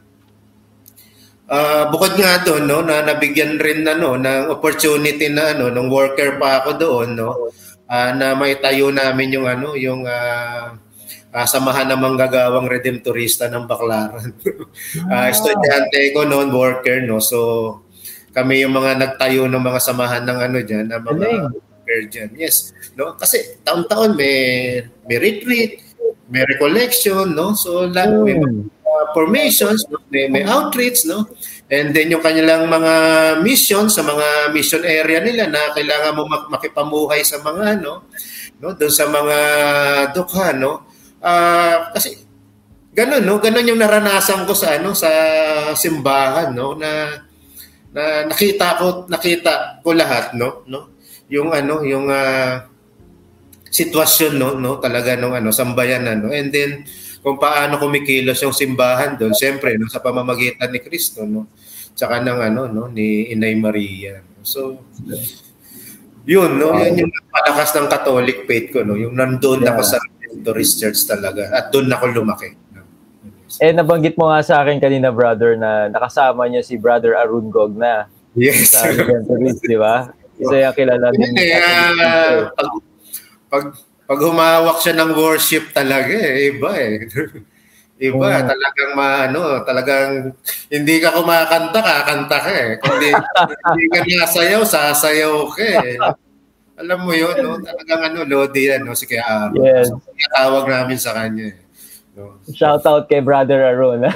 uh, bukod nga doon, no, na nabigyan rin na, no, ng opportunity na, ano, nung worker pa ako doon, no, ah, na may tayo namin yung, ano, yung, ah, ah, samahan ng manggagawang redemptorista ng Baclaran. Ah, estudyante ko noon, worker, no, so, kami yung mga nagtayo ng mga samahan ng ano diyan, ng mga worker dyan. Yes, no? Kasi taon-taon may may retreat, may recollection, no? So lahat may Mm. uh, formations, no? may, may outreach, no? And then yung kanilang mga mission sa mga mission area nila na kailangan mo mak- makipamuhay sa mga ano, no? Doon sa mga dukha, no? Ah, kasi ganun, no? Ganun yung naranasan ko sa ano sa simbahan, no? Na na nakita ko nakita ko lahat no? No? Yung ano yung ah, sitwasyon no? No? Talaga nung ano sambayanan no? And then kung paano kumikilos yung simbahan doon siyempre no? Sa pamamagitan ni Kristo no? Tsaka ng ano no? Ni Inay Maria no? so yun no? Yun yung palakas ng Catholic faith ko no? Yung nandoon Yeah. ako sa Redemptorist Church talaga at doon ako lumaki? Eh, nabanggit mo nga sa akin kanina, brother, na nakasama niya si Brother Arun Gog na yes sa Adventurist, di ba? Isa yung kilala din. Hindi, ah, pag, pag, pag humawak siya ng worship talaga eh, iba eh. Iba, Oo. talagang maano, talagang hindi ka kumakanta, kakanta ka eh. Kung hindi, hindi ka nasayaw, sasayaw ka eh. Alam mo yun, no? talagang ano, Lodi yan, no? si Kaya. Yes. So, tawag namin sa kanya eh. No? Shout out kay Brother Arun.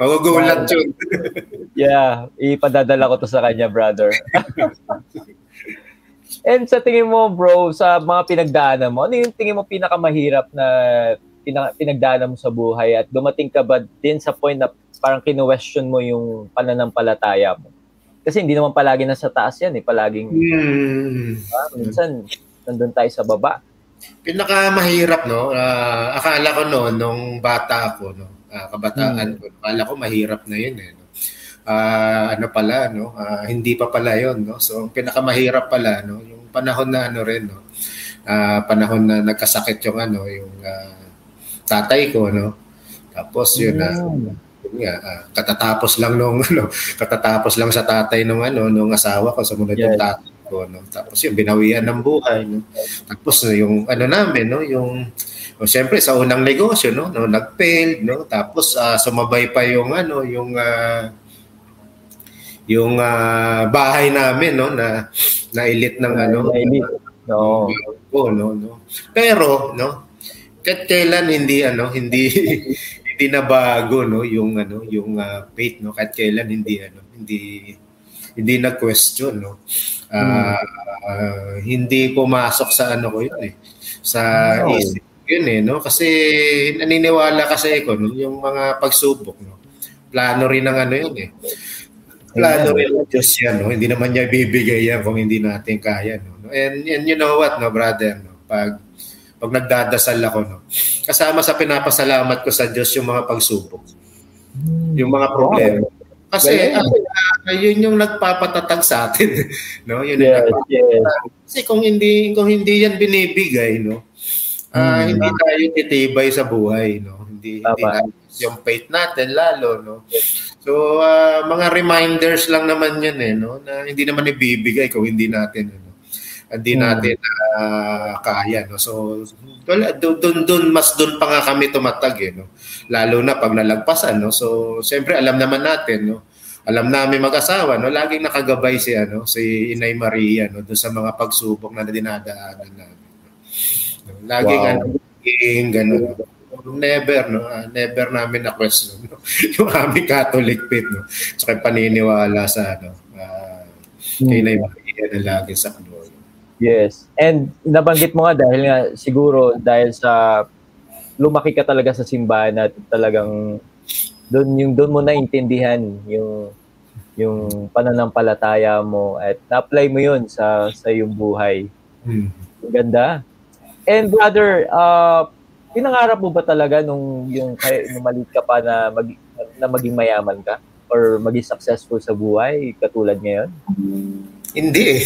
Magugulat yun. yeah, ipadadala ko to sa kanya, brother. And sa tingin mo, bro, sa mga pinagdaanan mo, ano yung tingin mo pinakamahirap na pina- pinagdaanan mo sa buhay at dumating ka ba din sa point na parang kinu-question mo yung pananampalataya mo? Kasi hindi naman palagi nasa taas yan eh. Palaging, Hmm. ah, minsan, nandun tayo sa baba. Pinakamahirap, no? ah, akala ko noon, nung bata ako, no? ah, kabataan ko, akala ko mahirap na yun, eh. No? Ah, ano pala, no? Ah, hindi pa pala yun, no? So, ang pinakamahirap pala, no? Yung panahon na ano rin, no? Ah, panahon na nagkasakit yung ano, yung ah, tatay ko, no? Tapos yun na, Mm. yun nga, ah, katatapos lang nung ano, katatapos lang sa tatay nung ano, nung asawa ko, sumunod yung Yes. tatay ko, no. Tapos yung binawian ng buhay, no. Tapos no, yung ano namin, no, yung o siyempre sa unang negosyo, no, no nag-fail, no. Tapos ah, sumabay pa yung ano, yung ah, yung ah, bahay namin, no, na nailit ng ano, Nailit. No. ko, no, no. Pero, no, kahit kailan hindi ano, hindi hindi na bago no yung ano, yung ah, faith no, kahit kailan hindi ano, hindi hindi na question no. Ah, ah, hindi pumasok sa ano ko yun eh. Sa No. isip yun eh no kasi naniniwala kasi ako no yung mga pagsubok no. Plano rin ng ano yun eh. Plano rin ng Diyos yan, no? Hindi naman niya bibigay yan kung hindi natin kaya, no? And, and you know what, no, brother, no? Pag, pag nagdadasal ako, no? Kasama sa pinapasalamat ko sa Diyos yung mga pagsubok. Yung mga problema. Kasi uh, yun yung nagpapatatag sa atin, no? Yun yes, yes. Kasi kung hindi kung hindi yan binibigay, no? Uh, hmm. hindi tayo titibay sa buhay, no? Hindi Tama. hindi yung faith natin lalo, no? So, uh, mga reminders lang naman yan eh, no? Na hindi naman ibibigay kung hindi natin, ano, hindi hmm. natin uh, kaya, no? So, doon doon mas doon pa nga kami tumatag, eh, no? Lalo na pag nalagpasan, no? So, siyempre alam naman natin, no? Alam namin mag-asawa, no? Laging nakagabay si ano, si Inay Maria, no? Doon sa mga pagsubok na dinadaanan namin. No? Laging wow. ano, laging ganun. Never no uh, never namin na question no? yung aming Catholic faith no sa paniniwala sa ano uh, kay Nay Maria na lagi sa Lord. Yes. And nabanggit mo nga dahil nga siguro dahil sa lumaki ka talaga sa simbahan at talagang doon yung doon mo naintindihan yung yung pananampalataya mo at na-apply mo yun sa sa iyong buhay. Hmm. Ganda. And brother, uh, pinangarap mo ba talaga nung yung nung maliit ka pa na mag, na maging mayaman ka or maging successful sa buhay katulad ngayon? Hindi eh.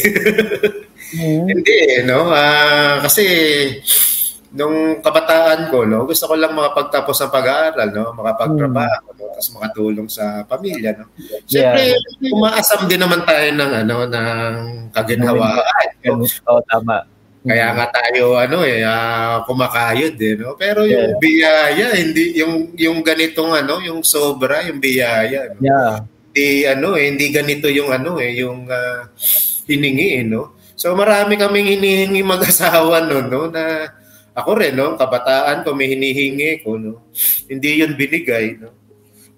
mm. Hindi eh, no? Uh, kasi nung kabataan ko, no, gusto ko lang makapagtapos ng pag-aaral, no, makapagtrabaho, mm. no, tapos makatulong sa pamilya, no. Siyempre, yeah. umaasam din naman tayo ng ano ng kaginhawaan. Oo, oh, tama. Kaya nga tayo ano eh uh, kumakayod eh no. Pero yung yeah. biyaya hindi yung yung ganitong ano, yung sobra, yung biyaya no. Yeah. Hindi ano eh hindi ganito yung ano eh yung uh, hiningi eh, no. So marami kaming hinihingi mag-asawa no no na ako rin no, kabataan ko may hinihingi ko no. Hindi yun binigay no.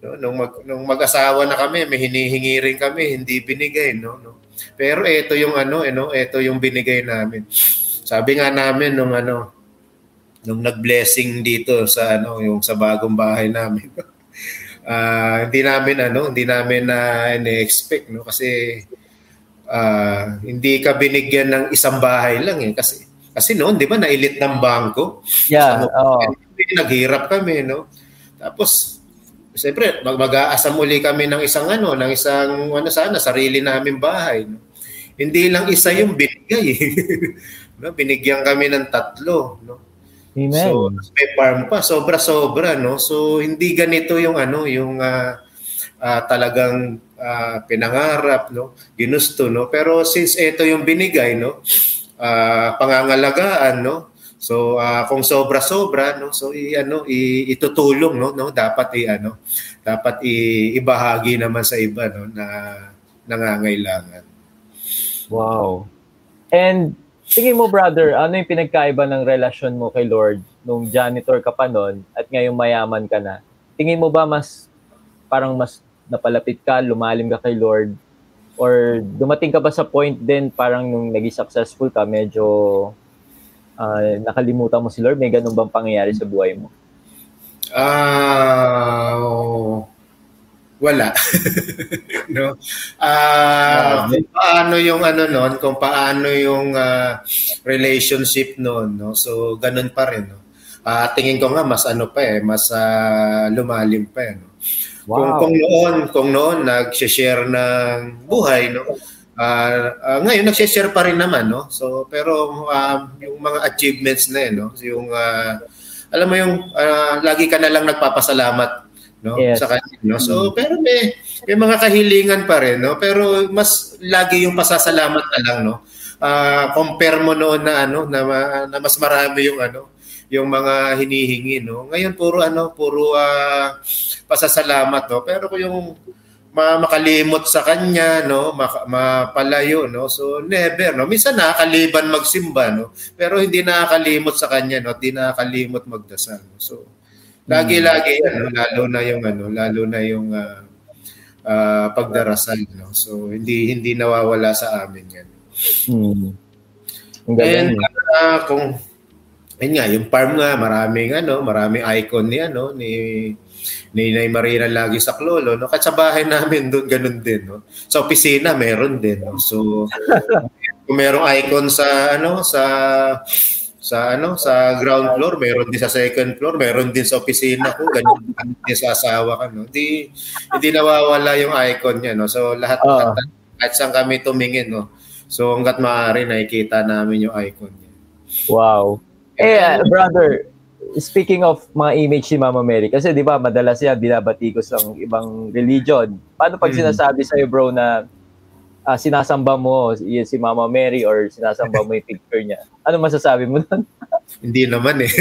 No, nung mag nung mag-asawa na kami, may hinihingi rin kami, hindi binigay no no. Pero ito yung ano, eh, no, ito yung binigay namin. Sabi nga namin nung ano, nung nag-blessing dito sa ano, yung sa bagong bahay namin. uh, hindi namin ano, hindi namin na uh, expect no kasi uh, hindi ka binigyan ng isang bahay lang eh kasi kasi noon 'di ba nailit ng bangko. Yeah, ano, oh. naghirap kami no. Tapos Siyempre, mag mag-aasam uli kami ng isang ano, ng isang ano sana sarili naming bahay. No? Hindi lang isa yung binigay. No, binigyan kami ng tatlo, no. Amen. So, may farm pa, sobra-sobra, no. So, hindi ganito yung ano, yung uh, uh, talagang uh, pinangarap, no, ginusto, no. Pero since ito yung binigay, no, uh, pangangalagaan, no. So, uh, kung sobra-sobra, no, so i ano, i, itutulong, no, no, dapat i ano, dapat i, ibahagi naman sa iba, no, na nangangailangan. Wow. And Tingin mo, brother, ano yung pinagkaiba ng relasyon mo kay Lord nung janitor ka pa noon at ngayong mayaman ka na? Tingin mo ba mas parang mas napalapit ka, lumalim ka kay Lord? Or dumating ka ba sa point din parang nung naging successful ka, medyo uh, nakalimutan mo si Lord? May ganun bang pangyayari sa buhay mo? Ah, uh, wala. no? Ah, uh, kung paano yung ano noon, kung paano yung uh, relationship noon, no? So ganun pa rin, no. Uh, tingin ko nga mas ano pa eh, mas uh, lumalim pa eh, no. Wow. Kung kung noon, kung noon nag-share ng buhay, no. Uh, uh, ngayon nag-share pa rin naman, no. So pero uh, yung mga achievements na eh, no, yung uh, alam mo yung uh, lagi ka na lang nagpapasalamat no? Yes. sa kanya no? So pero may may mga kahilingan pa rin no? Pero mas lagi yung pasasalamat na lang no? Uh, compare mo noon na ano na, na mas marami yung ano yung mga hinihingi no? Ngayon puro ano puro uh, pasasalamat no? Pero kung yung ma makalimot sa kanya no? Ma- mapalayo no? So never no? Minsan nakakaliban magsimba no? Pero hindi nakakalimot sa kanya no? Hindi nakakalimot magdasal no? so Lagi-lagi yan, no? lalo na yung ano, lalo na yung uh, uh, pagdarasal, no. So hindi hindi nawawala sa amin 'yan. Hmm. And uh, kung yun nga, yung farm nga, maraming ano, maraming icon ni ano, ni ni Nay Marina lagi sa Klolo, no? Kasi sa bahay namin doon ganun din, no. Sa opisina meron din, no. So kung merong icon sa ano, sa sa ano sa ground floor, meron din sa second floor, meron din sa opisina ko, ganyan din sa asawa ko, no. Hindi hindi nawawala yung icon niya, no. So lahat uh. lahat kahit saan kami tumingin, no. So hangga't maaari nakikita namin yung icon niya. Wow. Eh, uh, brother, speaking of mga image ni Mama Mary, kasi di ba madalas yan binabatikos ng ibang religion. Paano pag mm-hmm. sinasabi sa'yo, bro, na uh, sinasamba mo yun si Mama Mary or sinasamba mo yung picture niya. Ano masasabi mo nun? Hindi naman eh.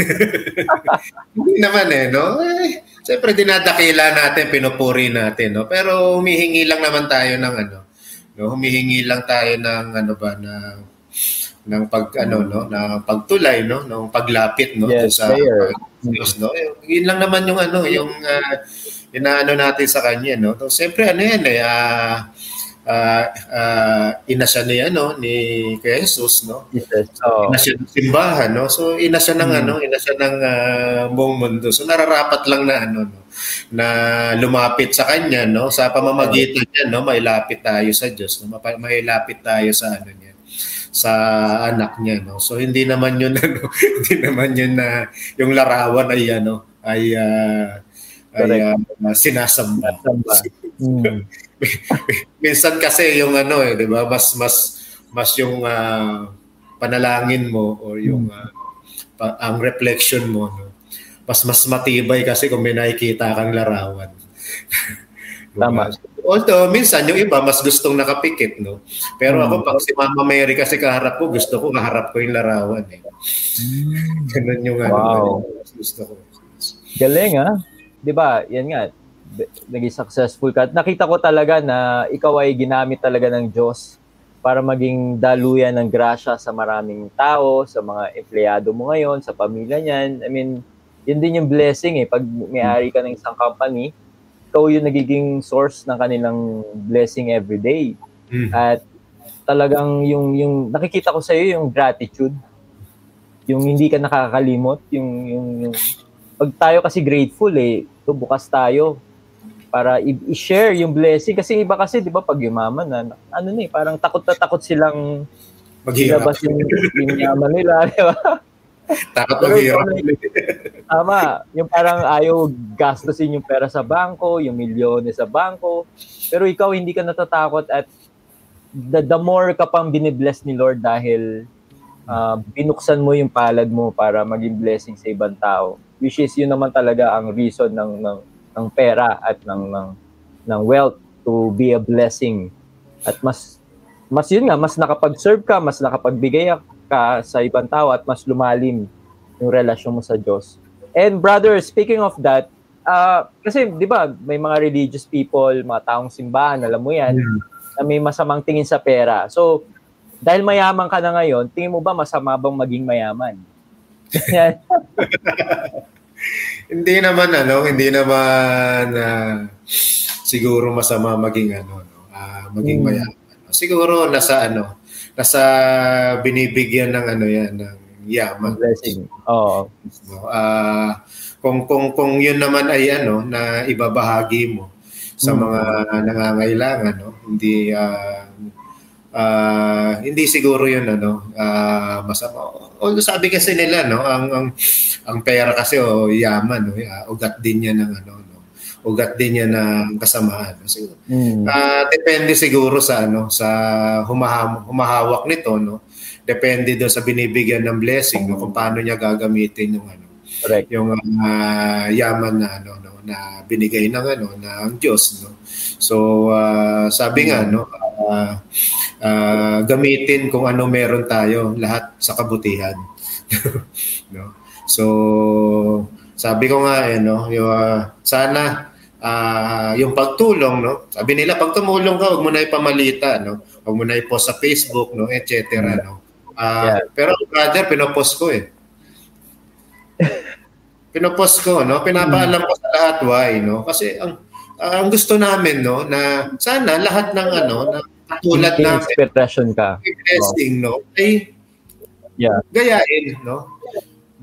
Hindi naman eh, no? Eh, Siyempre dinadakila natin, pinupuri natin, no? Pero humihingi lang naman tayo ng ano, no? Humihingi lang tayo ng ano ba, na ng pag ano no ng pagtulay no ng paglapit no yes, sa uh, Diyos no yun lang naman yung ano yung uh, inaano natin sa kanya no so, siyempre ano yan eh uh, uh, uh, ina siya ni ano ni Kuya Jesus no yes. oh. ng simbahan no so ina siya ng hmm. ano ina siya ng uh, buong mundo so nararapat lang na ano no na lumapit sa kanya no sa pamamagitan niya no mailapit tayo sa Diyos no mailapit tayo sa ano niya sa anak niya no so hindi naman yun ano hindi naman yun na yung larawan ay ano ay uh, ay uh, sinasamba. sinasamba. Mm. minsan kasi yung ano eh, 'di ba? Mas mas mas yung uh, panalangin mo or yung uh, pa, ang reflection mo no. Mas mas matibay kasi kung may nakikita kang larawan. Tama. Although minsan yung iba mas gustong nakapikit no. Pero hmm. ako pag si Mama Mary kasi kaharap ko, gusto ko kaharap ko yung larawan eh. Hmm. Ganun yung ano, wow. ano, gusto ko. Galing ah. 'Di ba? Yan nga naging successful ka. At nakita ko talaga na ikaw ay ginamit talaga ng Diyos para maging daluyan ng grasya sa maraming tao, sa mga empleyado mo ngayon, sa pamilya niyan. I mean, yun din yung blessing eh. Pag may-ari ka ng isang company, ikaw yung nagiging source ng kanilang blessing every day. Mm. At talagang yung yung nakikita ko sa iyo yung gratitude. Yung hindi ka nakakalimot, yung yung yung pag tayo kasi grateful eh, bukas tayo para i-share yung blessing. Kasi iba kasi 'di ba pag yumaman na ano ni eh, parang takot na takot silang maghirap yung, yung yaman nila di ba? Takot maghirap tama yung parang ayaw gastusin yung pera sa bangko yung milyones sa bangko. Pero ikaw hindi ka natatakot at the, the more ka pang binibless ni Lord dahil uh, binuksan mo yung palad mo para maging blessing sa ibang tao. Which is yun naman talaga ang reason ng, ng ng pera at ng ng ng wealth to be a blessing. At mas mas yun nga, mas nakapag-serve ka, mas nakapagbigay ka sa ibang tao at mas lumalim yung relasyon mo sa Diyos. And brother, speaking of that, uh, kasi 'di ba, may mga religious people, mga taong simbahan, alam mo 'yan, mm. na may masamang tingin sa pera. So, dahil mayaman ka na ngayon, tingin mo ba masama bang maging mayaman? hindi naman ano, hindi naman uh, siguro masama maging ano, no, uh, maging hmm. mayaman. Siguro nasa ano, nasa binibigyan ng ano yan ng yaman. Blessing. Oo. Oh. Uh, kung kung kung yun naman ay ano na ibabahagi mo sa hmm. mga nangangailangan no hindi uh, uh, hindi siguro yun ano uh, masama although sabi kasi nila no ang ang, ang pera kasi o oh, yaman no uh, ugat din niya ng ano no ugat din niya ng kasamaan no? siguro mm. uh, depende siguro sa ano sa humaham, humahawak nito no depende do sa binibigyan ng blessing no kung paano niya gagamitin yung ano Correct. yung uh, yaman na ano no na binigay ng ano ng Diyos no so uh, sabi nga no uh, uh, gamitin kung ano meron tayo lahat sa kabutihan. no? So sabi ko nga eh no, yung, uh, sana uh, yung pagtulong no. Sabi nila pag tumulong ka, wag mo na ipamalita no. Wag mo na i-post sa Facebook no, etc. no. Uh, yeah. pero brother, pinopost ko eh. pinopost ko no, pinapaalam ko sa lahat why no. Kasi ang uh, ang gusto namin no na sana lahat ng ano na tulad ng expectation ka. Blessing, no? Ay yeah. gayain, no?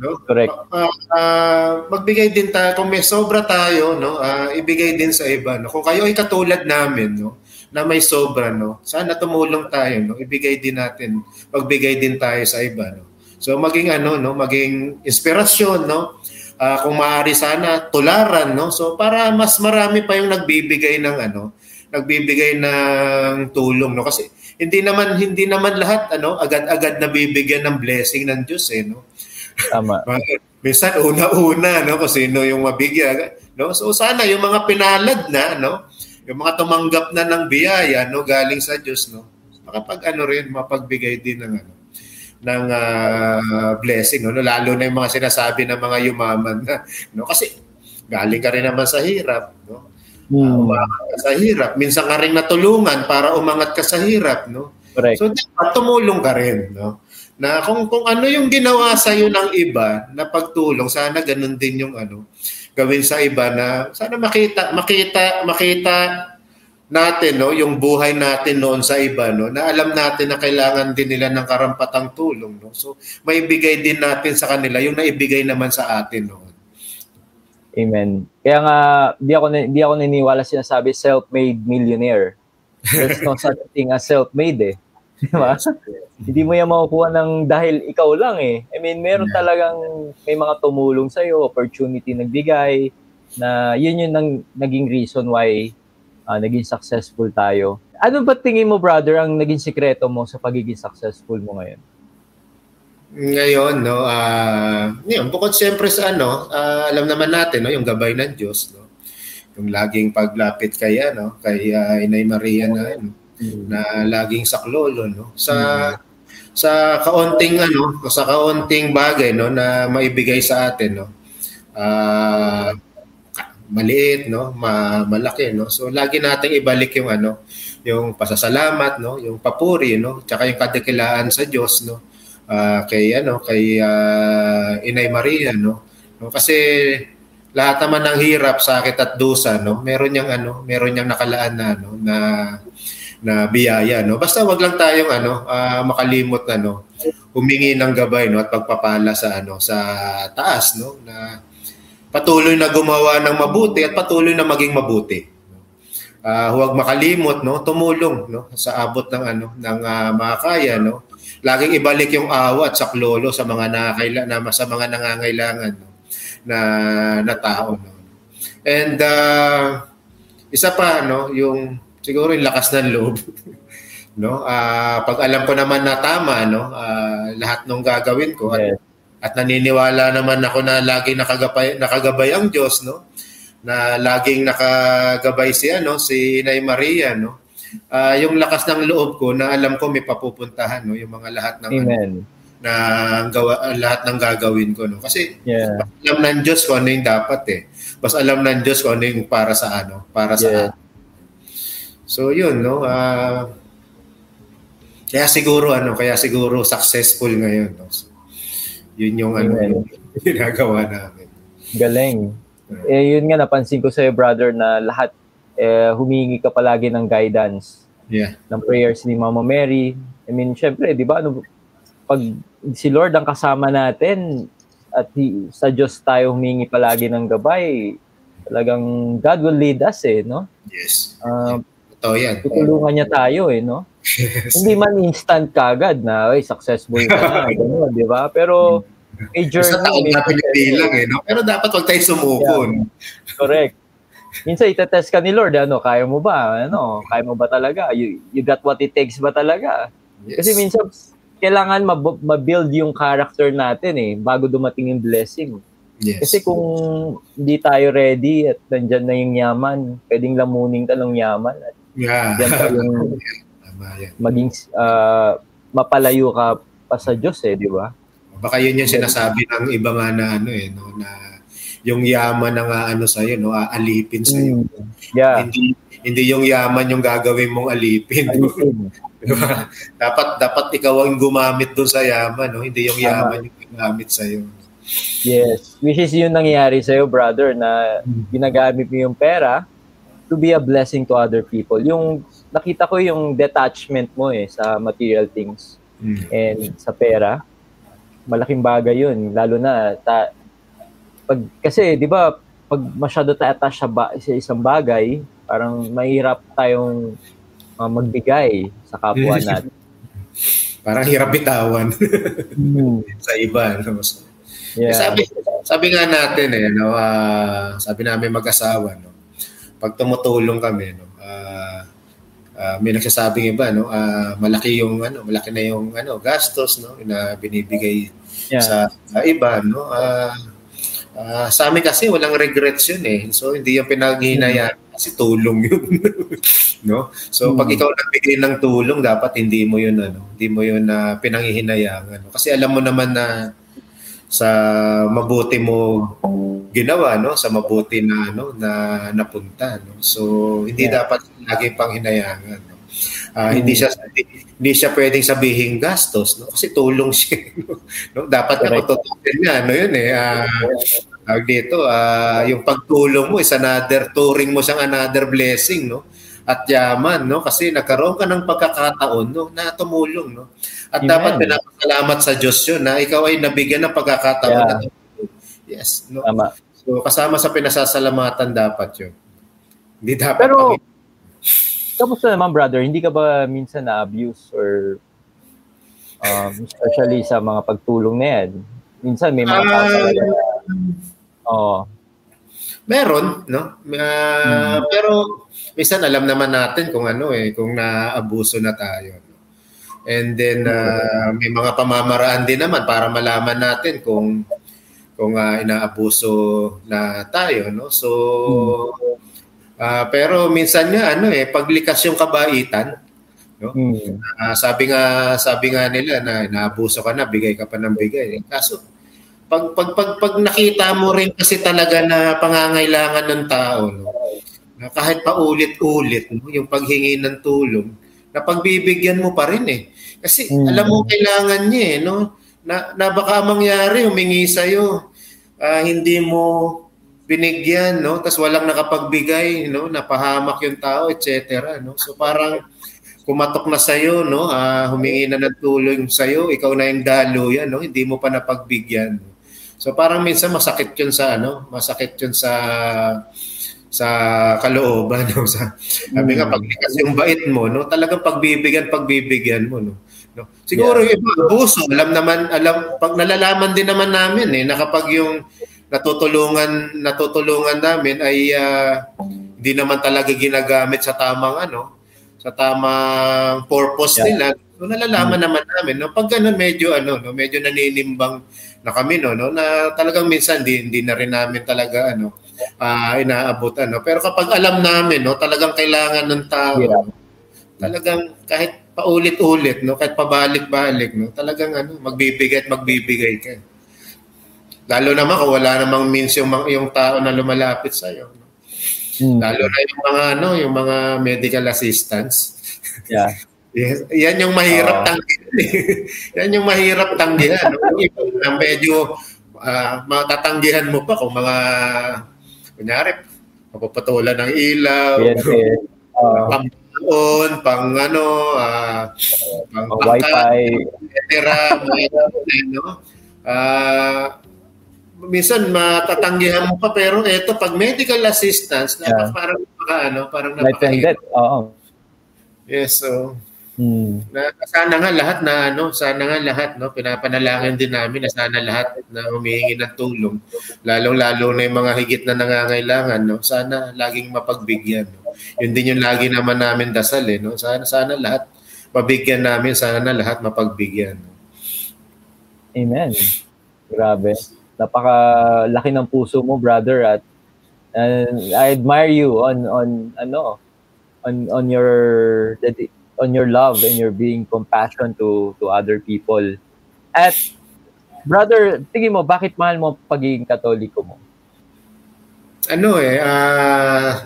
No? Correct. Uh, uh, magbigay din tayo kung may sobra tayo, no? Uh, ibigay din sa iba, no? Kung kayo ay katulad namin, no? na may sobra, no? Sana tumulong tayo, no? Ibigay din natin, magbigay din tayo sa iba, no? So maging ano no, maging inspirasyon no. Uh, kung maaari sana tularan no. So para mas marami pa yung nagbibigay ng ano, nagbibigay ng tulong no kasi hindi naman hindi naman lahat ano agad-agad nabibigyan ng blessing ng Diyos eh no. Tama. Minsan una-una no kung sino yung mabigyan no. So sana yung mga pinalad na no, yung mga tumanggap na ng biyaya no galing sa Diyos no. Makapag ano rin mapagbigay din ng ano ng uh, blessing no lalo na yung mga sinasabi ng mga yumaman na no kasi galing ka rin naman sa hirap no Hmm. Uh, ka sa hirap. Minsan ka rin natulungan para umangat ka sa hirap, no? Correct. So, dapat tumulong ka rin, no? Na kung, kung ano yung ginawa sa iyo ng iba na pagtulong, sana ganun din yung ano, gawin sa iba na sana makita, makita, makita natin, no, yung buhay natin noon sa iba, no, na alam natin na kailangan din nila ng karampatang tulong, no. So, may bigay din natin sa kanila yung naibigay naman sa atin, no. Amen. Kaya nga, di ako, di ako naniniwala sinasabi self-made millionaire. There's no such thing as self-made eh. Di ba? Hindi mo yan makukuha ng dahil ikaw lang eh. I mean, meron talagang may mga tumulong sa'yo, opportunity nagbigay, na yun yung nang, naging reason why uh, naging successful tayo. Ano ba tingin mo, brother, ang naging sikreto mo sa pagiging successful mo ngayon? Ngayon, no, uh, yun, bukod siyempre sa ano, uh, alam naman natin, no, yung gabay ng Diyos, no, yung laging paglapit kay, ano, kay uh, Inay Maria na, ano, mm. na laging saklolo, no, sa, mm. sa kaunting, ano, sa kaunting bagay, no, na maibigay sa atin, no, uh, maliit, no, ma, malaki, no, so lagi nating ibalik yung, ano, yung pasasalamat, no, yung papuri, no, tsaka yung kadakilaan sa Diyos, no, uh, kay ano kay uh, Inay Maria no? No kasi lahat naman ng hirap sakit at dusa no? Meron niyang ano meron niyang nakalaan na ano na na biyaya no? Basta wag lang tayong ano uh, makalimot na no humingi ng gabay no? At pagpapala sa ano sa taas no? Na patuloy na gumawa ng mabuti at patuloy na maging mabuti. Uh, huwag makalimot no? Tumulong no? Sa abot ng ano ng uh, makakaya no? Laging ibalik yung awat sa klolo sa mga nakakaila na sa mga nangangailangan no, na na tao no. And uh, isa pa no, yung siguro yung lakas ng loob. no? Uh, pag alam ko naman na tama no, uh, lahat ng gagawin ko at, at naniniwala naman ako na lagi nakagabay nakagabay ang Diyos no? Na laging nakagabay si ano si Inay Maria no? Uh, yung lakas ng loob ko na alam ko may papupuntahan no? Yung mga lahat ng ano, Amen. Ano, na gawa, lahat ng gagawin ko no? Kasi yeah. alam ng Diyos ko ano yung dapat eh. Bas alam ng Diyos ko ano yung para sa ano para sa yeah. so yun no? Uh, kaya siguro ano kaya siguro successful ngayon no? so, yun yung ano yung ginagawa namin galing eh yun nga napansin ko sa brother na lahat eh, humingi ka palagi ng guidance yeah. ng prayers ni Mama Mary. I mean, syempre, di ba, ano, pag si Lord ang kasama natin at di, sa Diyos tayo humingi palagi ng gabay, talagang God will lead us eh, no? Yes. Uh, Totoo yan. Tutulungan niya tayo eh, no? Yes. Hindi man instant kagad na, ay, successful ka na, gano'n, di ba? Pero, may journey. Sa taon natin lang eh, no? Pero dapat wag tayo sumuko. Yeah. Correct minsan itetest ka ni Lord, ano, kaya mo ba? Ano, kaya mo ba talaga? You, you got what it takes ba talaga? Yes. Kasi minsan, kailangan mab- mabuild yung character natin eh, bago dumating yung blessing. Yes. Kasi kung hindi tayo ready at nandyan na yung yaman, pwedeng lamuning ka ng yaman at yeah. tayong maging uh, mapalayo ka pa sa Diyos eh, di ba? Baka yun yung sinasabi ng iba nga na ano eh, no, na yung yaman na nga ano sa iyo no aalipin sa iyo. Mm, yeah. Hindi hindi yung yaman yung gagawin mong alipin. alipin. diba? dapat dapat ikaw ang gumamit doon sa yaman no hindi yung yaman yung gumamit sa iyo. Yes, which is yung nangyayari sa iyo brother na mm. ginagamit mo yung pera to be a blessing to other people. Yung nakita ko yung detachment mo eh sa material things mm. and sa pera. Malaking bagay yun. Lalo na ta, pag kasi 'di ba pag masyado tayo attach sa, ba, sa isang bagay, parang mahirap tayong uh, magbigay sa kapwa natin. parang hirap bitawan mm. sa iba. No? Yeah. Sabi, sabi nga natin eh, no, uh, sabi namin mag-asawa, no, pag tumutulong kami, no, uh, uh, may nagsasabing iba, no, uh, malaki yung ano, malaki na yung ano, gastos, no, na binibigay yeah. sa uh, iba, no. Uh, uh, sa amin kasi walang regrets yun eh. So hindi yung pinaghinayaan mm kasi tulong yun. no? So mm pag ikaw nagbigay ng tulong, dapat hindi mo yun ano, hindi mo yun na uh, pinanghihinayang ano. Kasi alam mo naman na sa mabuti mo ginawa no sa mabuti na ano na napunta no so hindi yeah. dapat lagi pang hinayangan no? uh, mm. hindi siya hindi, siya pwedeng sabihin gastos no kasi tulong siya no dapat na tututukin niya no yun eh uh, tawag dito, uh, yung pagtulong mo is another, touring mo siyang another blessing, no? At yaman, no? Kasi nagkaroon ka ng pagkakataon, no? Na tumulong, no? At Amen. dapat pinapasalamat sa Diyos yun na ikaw ay nabigyan ng pagkakataon yeah. tumulong. Yes, no? Tama. So, kasama sa pinasasalamatan dapat yun. Hindi dapat Pero, pag- kamusta naman, brother? Hindi ka ba minsan na-abuse or um, especially sa mga pagtulong na yan? Minsan may mga uh, Oo. Meron, no? Uh, hmm. Pero minsan alam naman natin kung ano eh, kung naabuso na tayo. And then uh, may mga pamamaraan din naman para malaman natin kung kung uh, inaabuso na tayo, no? So uh, pero minsan nga ano eh, paglikas yung kabaitan, no? Hmm. Uh, sabi nga sabi nga nila na inaabuso ka na, bigay ka pa ng bigay. Kaso pag, pag, pag, pag nakita mo rin kasi talaga na pangangailangan ng tao, no? kahit pa ulit-ulit, no? yung paghingi ng tulong, na pagbibigyan mo pa rin eh. Kasi mm. alam mo kailangan niya eh, no? Na, na baka mangyari, humingi sa'yo, uh, hindi mo binigyan, no? Tapos walang nakapagbigay, no? Napahamak yung tao, etc. No? So parang kumatok na sa'yo, no? Uh, humingi na ng tulong sa'yo, ikaw na yung dalo yan, no? Hindi mo pa napagbigyan. No? So parang minsan masakit 'yun sa ano, masakit 'yun sa sa kalooban no? Sa sabi nga paglikas yung bait mo no? Talagang pagbibigyan pagbibigyan mo no? No? Siguro yeah. iba abuso alam naman alam pag nalalaman din naman namin eh na kapag yung natutulungan natutulungan namin ay uh, hindi naman talaga ginagamit sa tamang ano sa tamang purpose yeah. nila. So nalalaman hmm. naman namin no? Pag ganun medyo ano no? Medyo naninimbang na kami no, no? Na talagang minsan di, hindi na rin namin talaga ano uh, inaabot ano pero kapag alam namin no talagang kailangan ng tao yeah. talagang kahit paulit-ulit no kahit pabalik-balik no talagang ano magbibigay at magbibigay ka lalo naman kung wala namang means yung yung tao na lumalapit sa iyo no? mm. lalo na yung mga ano yung mga medical assistants yeah Yes, yan yung mahirap uh, tanggihan. yan yung mahirap tanggihan. No? medyo uh, matatanggihan mo pa kung mga kunyari mapapatulan ng ilaw, uh, pang on, pang ano, uh, pang uh, wifi, etc. no? Uh, minsan matatanggihan mo pa pero ito pag medical assistance yeah. parang ano parang napaka Oo. Yes, so Hmm. Na, sana nga lahat na ano, sana nga lahat no, pinapanalangin din namin na sana lahat na humihingi ng tulong, lalong-lalo na yung mga higit na nangangailangan no, sana laging mapagbigyan. No. Yun din yung lagi naman namin dasal eh, no. Sana sana lahat mabigyan namin, sana lahat mapagbigyan. No. Amen. Grabe. Napaka laki ng puso mo, brother, at and I admire you on on ano on on your dedication on your love and your being compassion to to other people. At brother, tingin mo bakit mahal mo pagiging Katoliko mo? Ano eh uh,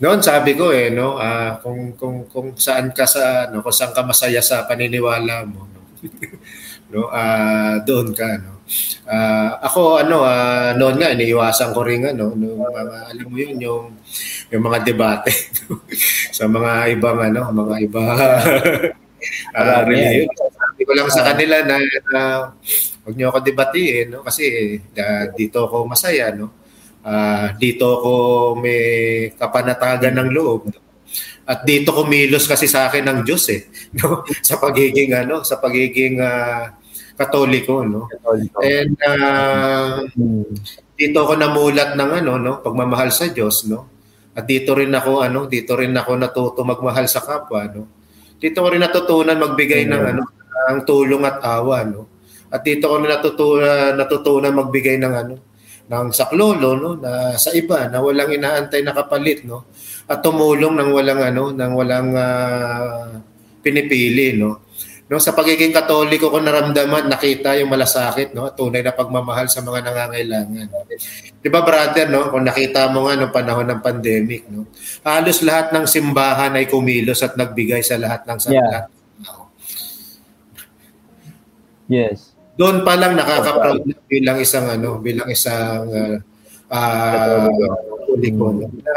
noon sabi ko eh no uh, kung kung kung saan ka sa no kung saan ka masaya sa paniniwala mo no. no uh, doon ka no. Uh, ako ano uh, noon nga iniiwasan ko rin ano no, uh, alam mo yun yung yung mga debate sa mga ibang ano, mga iba uh, religion. Sabi ko lang sa kanila na, na huwag niyo ako debatiin no kasi uh, dito ako masaya no. Uh, dito ako may kapanatagan ng loob. No? At dito kumilos kasi sa akin ng Diyos eh, no? sa pagiging ano, sa pagiging uh, Katoliko, no? Katoliko. And uh, hmm. dito ako namulat ng ano, no, pagmamahal sa Diyos, no? At dito rin ako ano, dito rin ako natuto magmahal sa kapwa, no? Dito ko rin natutunan magbigay hmm. ng ano, ng tulong at awa, no? At dito ko rin natutunan natutunan magbigay ng ano, ng saklolo, no, na sa iba na walang inaantay na kapalit, no? At tumulong ng walang ano, ng walang uh, pinipili, no? No, sa pagiging katoliko ko naramdaman, nakita yung malasakit, no? Tunay na pagmamahal sa mga nangangailangan. 'Di ba, brother, no? Kung nakita mo nga no panahon ng pandemic, no? Halos lahat ng simbahan ay kumilos at nagbigay sa lahat ng sa yeah. Yes. Doon pa lang nakaka-proud bilang isang ano, bilang isang uh, uh, katoliko no? na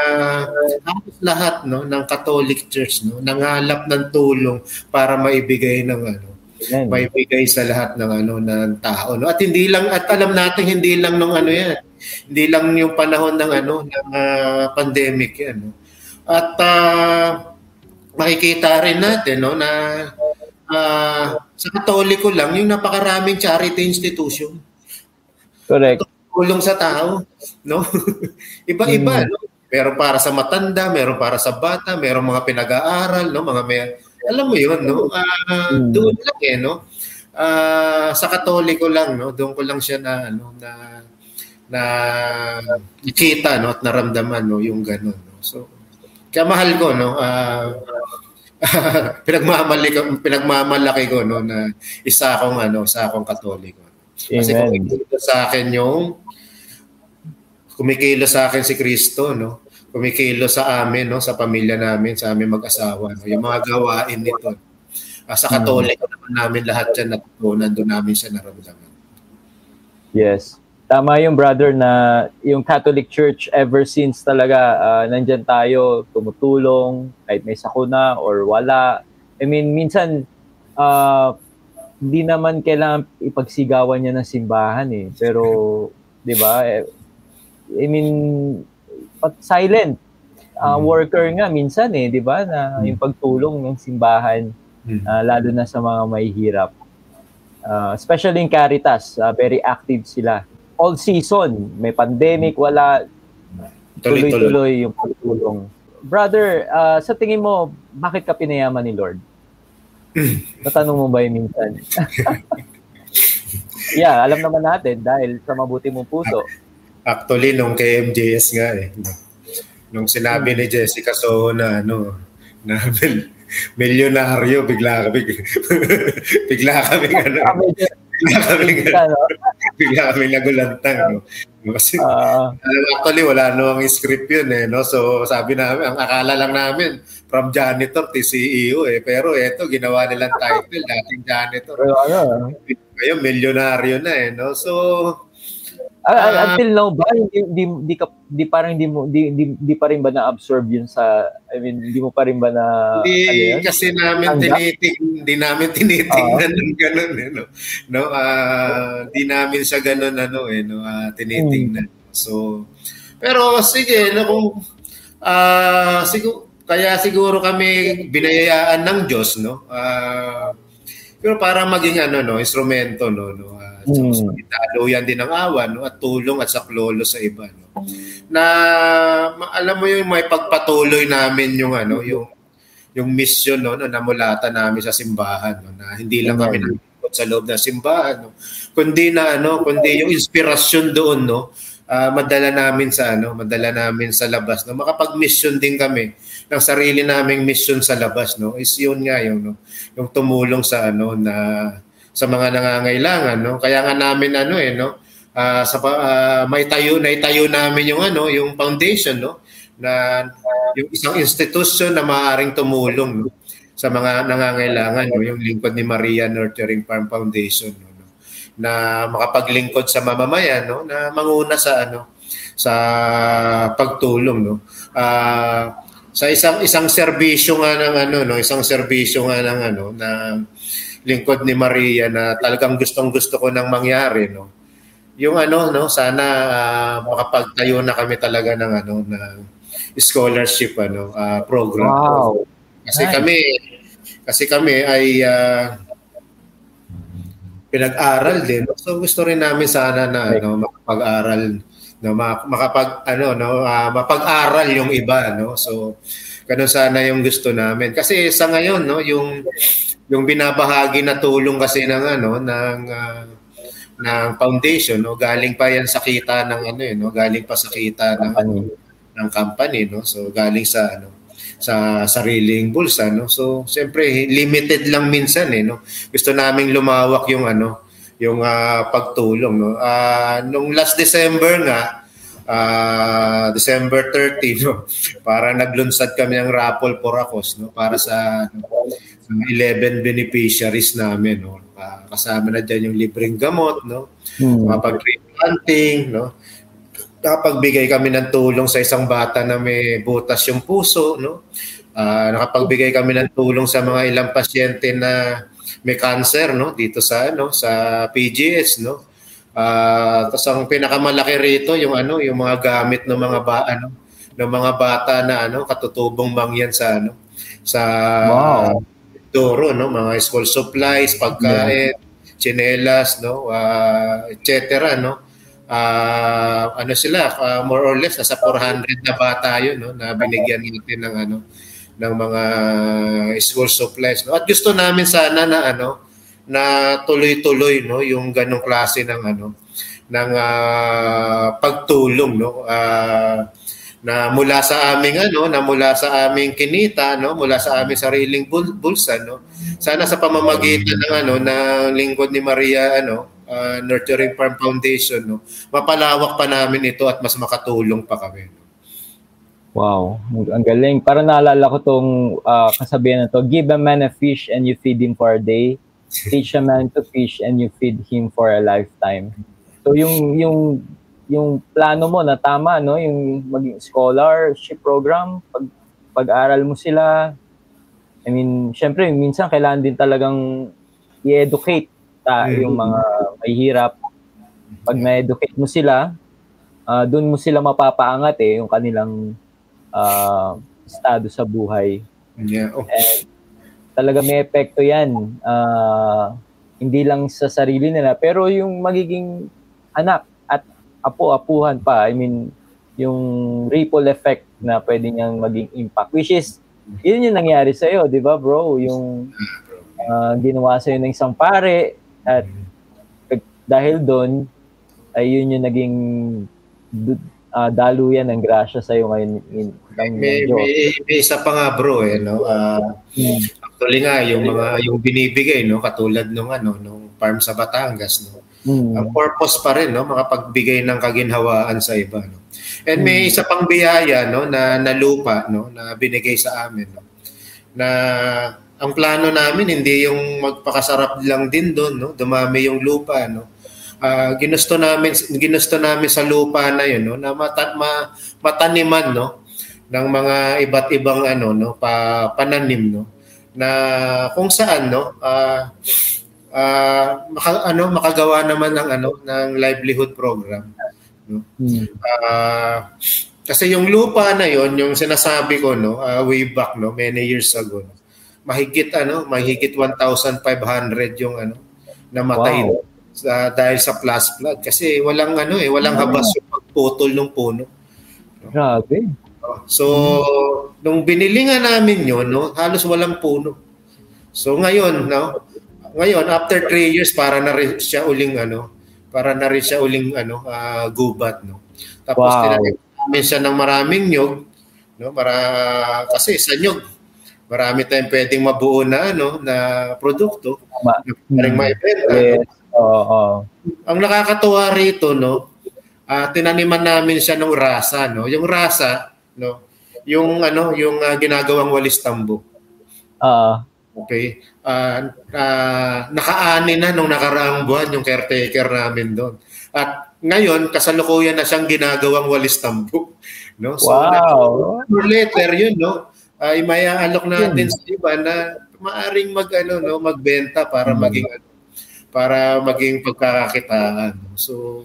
halos lahat no ng Catholic Church no nangalap ng tulong para maibigay ng ano Amen. maibigay sa lahat ng ano ng tao no? At hindi lang at alam natin hindi lang nung ano yan hindi lang yung panahon ng ano ng uh, pandemic yan no? At uh, makikita rin natin no na uh, sa Katoliko lang yung napakaraming charity institution. Correct tulong sa tao, no? Iba-iba, mm. no? Meron para sa matanda, meron para sa bata, meron mga pinag-aaral, no? Mga may alam mo 'yun, no? Uh, mm. Doon lang eh, no? Uh, sa Katoliko lang, no? Doon ko lang siya na ano na na nakita no at naramdaman no yung ganun no. So kaya mahal ko no uh, pinagmamalaki ko pinagmamalaki ko no na isa akong ano, isa akong Katoliko. Kasi Amen. kung sa akin yung kumikilos sa akin si Kristo, no? Kumikilos sa amin, no? Sa pamilya namin, sa aming mag-asawa, no? Yung mga gawain nito. Uh, sa Katolik mm. naman namin lahat yan natutunan, doon namin siya naramdaman. Yes. Tama yung brother na yung Catholic Church ever since talaga uh, nandyan tayo, tumutulong, kahit may sakuna or wala. I mean, minsan, uh, hindi naman kailangan ipagsigawan niya ng simbahan eh. Pero, di ba, eh, I mean, silent uh, mm. worker nga minsan eh, 'di ba? Na mm. yung pagtulong ng simbahan mm. uh, lalo na sa mga may hirap. Uh, especially in Caritas, uh, very active sila. All season, may pandemic, wala tuloy-tuloy yung pagtulong. Brother, uh, sa tingin mo, bakit ka pinayaman ni Lord? Natanong mo ba yun minsan? yeah, alam naman natin dahil sa mabuti mong puso. Actually, nung kay MJS nga eh. Nung sinabi ni Jessica so na ano, na mil, milyonaryo, bigla kami, bigla kami ano, bigla kami, bigla kami nagulantang. No? Kasi, uh, actually, wala no ang script yun eh. No? So, sabi namin, ang akala lang namin, from janitor to CEO eh. Pero eto, ginawa nilang title, dating janitor. Pero ano? Ngayon, milyonaryo na eh. No? So, Uh, until now ba hindi di, di, ka, di parang hindi mo di, di, di pa rin ba na-absorb yun sa I mean hindi mo pa rin ba na Hindi ano kasi namin tiniting hindi namin tinitingnan uh, ng ganun eh no. No uh, di namin sa ganun ano eh no uh, tinitingnan. Hmm. So pero sige no kung uh, siguro kaya siguro kami binayayaan ng Diyos no. Uh, pero para maging ano no instrumento no no Mm. So, daluyan din ng awa no? at tulong at saklolo sa iba. No? Na alam mo yung may pagpatuloy namin yung ano yung yung mission no, na namulatan namin sa simbahan no, na hindi lang kami nandito sa loob ng simbahan no, kundi na ano kundi yung inspirasyon doon no uh, madala namin sa ano madala namin sa labas no makapag-mission din kami ng sarili naming mission sa labas no is yun nga yung no yung tumulong sa ano na sa mga nangangailangan no? Kaya nga namin ano eh no? Uh, sa uh, may tayo na itayo namin yung ano yung foundation no? Na yung isang institution na maaaring tumulong no, sa mga nangangailangan no? Yung lingkod ni Maria Nurturing Farm Foundation no, no? Na makapaglingkod sa mamamayan no? Na manguna sa ano sa pagtulong no? Uh, sa isang isang serbisyo nga ng ano no? Isang serbisyo nga ng ano na lingkod ni Maria na talagang gustong-gusto ko nang mangyari, no. Yung ano, no, sana uh, makapagtayo na kami talaga ng ano na scholarship ano uh, program. Wow. Kasi nice. kami kasi kami ay uh, pinag-aral din. So gusto rin namin sana na ano makapag-aral no makapag ano no uh, mapag-aral yung iba no. So ganun sana yung gusto namin. Kasi sa ngayon no yung yung binabahagi na tulong kasi ng ano ng uh, ng foundation no? Galing pa yan sa kita ng ano eh no? Galing pa sa kita ng ano ng company no? So galing sa ano sa sariling bulsa no? So siyempre limited lang minsan eh no? Gusto naming lumawak yung ano yung uh, pagtulong no? Uh, nung last December nga uh, December 30 no? Para naglunsad kami ng raffle for Akos no? Para sa, sa 11 beneficiaries namin no uh, kasama na diyan yung libreng gamot no hmm. kapag planting no nakapagbigay kami ng tulong sa isang bata na may butas yung puso, no? Uh, nakapagbigay kami ng tulong sa mga ilang pasyente na may cancer, no? Dito sa ano, sa PGS, no? Uh, tapos ang pinakamalaki rito yung ano, yung mga gamit ng mga ba ano, ng mga bata na ano, katutubong mangyan sa ano, sa wow. Doro, no? Mga school supplies, pagkain, yeah. chinelas, no? Uh, etc. no? uh, ano sila uh, more or less nasa 400 na bata yun no na binigyan natin ng ano ng mga school supplies no at gusto namin sana na ano na tuloy-tuloy no yung ganong klase ng ano ng uh, pagtulong no uh, na mula sa aming ano na mula sa aming kinita no mula sa aming sariling bul- bulsa no sana sa pamamagitan ng ano ng lingkod ni Maria ano uh, Nurturing Farm Foundation, no, mapalawak pa namin ito at mas makatulong pa kami. Wow, ang galing. Para naalala ko tong uh, kasabihan na to, give a man a fish and you feed him for a day. Teach a man to fish and you feed him for a lifetime. So yung yung yung plano mo na tama no, yung maging scholarship program, pag pag-aral mo sila. I mean, syempre minsan kailangan din talagang i-educate ta, yung mga mahihirap. Pag na-educate mo sila, uh, doon mo sila mapapaangat eh, yung kanilang uh, estado sa buhay. Yeah. Oh. And talaga may epekto yan. Uh, hindi lang sa sarili nila, pero yung magiging anak at apo-apuhan pa, I mean, yung ripple effect na pwede niyang maging impact, which is, yun yung nangyari sa'yo, di ba bro? Yung uh, ginawa sa'yo ng isang pare, at dahil doon, ay yun yung naging uh, daluyan ng grasya sa iyo ngayon in, ng may, may, may, isa pa nga bro eh no? Uh, hmm. actually nga yung mga yung binibigay no? Katulad nung ano nung farm sa Batangas no hmm. ang purpose pa rin no makapagbigay ng kaginhawaan sa iba no and may hmm. isa pang biyaya no na, na lupa no na binigay sa amin no na ang plano namin hindi yung magpakasarap lang din doon, no? Dumami yung lupa, no? Uh, ginusto namin ginusto namin sa lupa na yun, no? Na mata, ma, mataniman, no? ng mga iba't ibang ano, no, pa, pananim, no? Na kung saan, no, uh, uh, maka, ano, makagawa naman ng ano, ng livelihood program, no? Hmm. Uh, kasi yung lupa na yon, yung sinasabi ko, no, uh, way back, no, many years ago, no? mahigit ano, mahigit 1,500 yung ano namatay wow. sa dahil sa plus flood kasi walang ano eh, walang habas yung pagputol ng puno. Grabe. So, nung binili nga namin yun, no, halos walang puno. So ngayon, no, ngayon after 3 years para na rin siya uling ano, para na rin siya uling ano, uh, gubat, no. Tapos wow. tinanim namin siya ng maraming nyog, no, para kasi sa nyog marami tayong pwedeng mabuo na ano na produkto na pwedeng hmm. maibenta. Yes. Oo. Oh, Ang nakakatuwa rito no, uh, tinaniman namin siya ng rasa no. Yung rasa no, yung ano, yung uh, ginagawang walis tambo. Uh, okay. Uh, uh, nakaani na nung nakaraang buwan yung caretaker namin doon. At ngayon, kasalukuyan na siyang ginagawang walis tambo. No? So, wow. later yun, no? ay uh, maya-alok natin sa iba na maaring mag ano no magbenta para hmm. maging ano para maging pagkakakitaan. So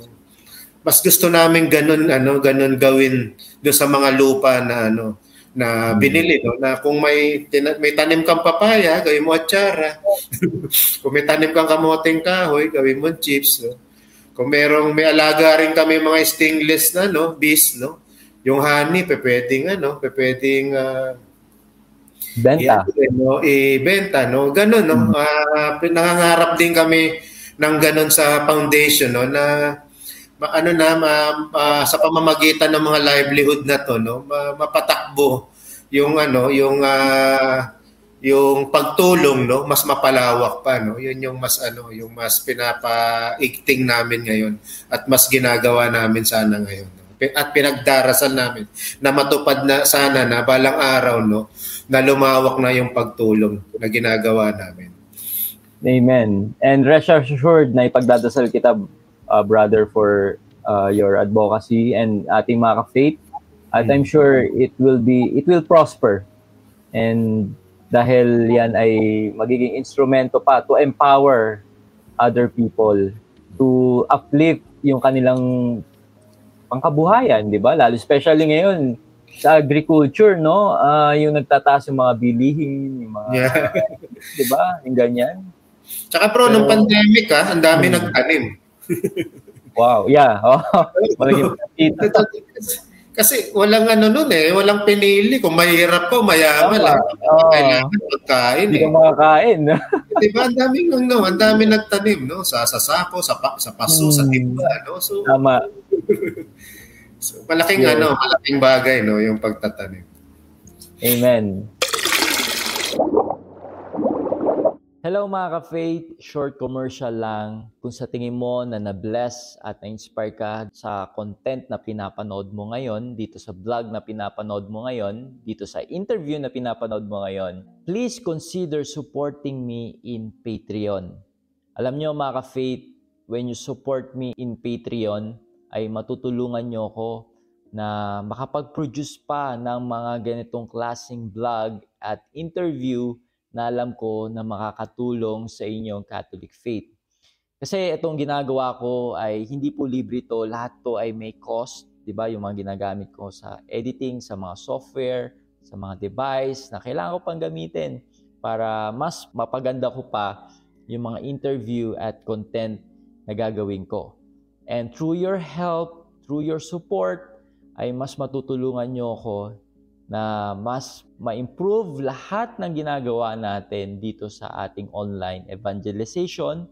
mas gusto namin ganun ano ganun gawin do sa mga lupa na ano na binili no? Na kung may tina, may tanim kang papaya gawin mo atsara. Kung may tanim kang kamoteng kahoy gawin mo chips no? Kung merong may alaga rin kami mga stainless na no? Bees no? Yung honey pe pwedeng ano pe pwedeng uh, benta. i- no? I-benta no? Ganun no? Hmm. uh, nangangarap din kami ng ganun sa foundation no? Na ano na ma, uh, sa pamamagitan ng mga livelihood na to no? Ma, mapatakbo yung ano yung uh, yung pagtulong no? Mas mapalawak pa no? Yun yung mas ano yung mas pinapaigting namin ngayon at mas ginagawa namin sana ngayon no? at pinagdarasal namin na matupad na sana na balang araw no? Na lumawak na yung pagtulong na ginagawa namin. Amen. And rest assured na ipagdadasal kita, uh, brother, for uh, your advocacy and ating mga ka-faith. At I'm sure it will be, it will prosper. And dahil yan ay magiging instrumento pa to empower other people to uplift yung kanilang pangkabuhayan, di ba? Lalo especially ngayon sa agriculture, no? Uh, yung nagtataas yung mga bilihin, yung mga, yeah. di ba? Yung ganyan. Tsaka bro, Pero, nung pandemic ha, ah, ang dami hmm. nagtanim. Wow, yeah. Oh, Kasi walang ano nun eh, walang pinili. Kung mahirap po, mayaman lang. Oh, kailangan pagkain Hindi eh. makakain. Di ba? Ang dami nung no, ang dami nagtanim, no? Sa, sa sako, sa, pa, sa paso, hmm. sa timba, no? So, Tama. so, malaking yeah. ano, malaking bagay, no? Yung pagtatanim. Amen. Hello mga ka-faith, short commercial lang. Kung sa tingin mo na na-bless at na-inspire ka sa content na pinapanood mo ngayon, dito sa vlog na pinapanood mo ngayon, dito sa interview na pinapanood mo ngayon, please consider supporting me in Patreon. Alam nyo mga ka-faith, when you support me in Patreon, ay matutulungan nyo ako na makapag-produce pa ng mga ganitong klaseng vlog at interview na alam ko na makakatulong sa inyong Catholic faith. Kasi itong ginagawa ko ay hindi po libre to, lahat to ay may cost, 'di ba? Yung mga ginagamit ko sa editing, sa mga software, sa mga device na kailangan ko pang gamitin para mas mapaganda ko pa yung mga interview at content na gagawin ko. And through your help, through your support, ay mas matutulungan nyo ako na mas ma-improve lahat ng ginagawa natin dito sa ating online evangelization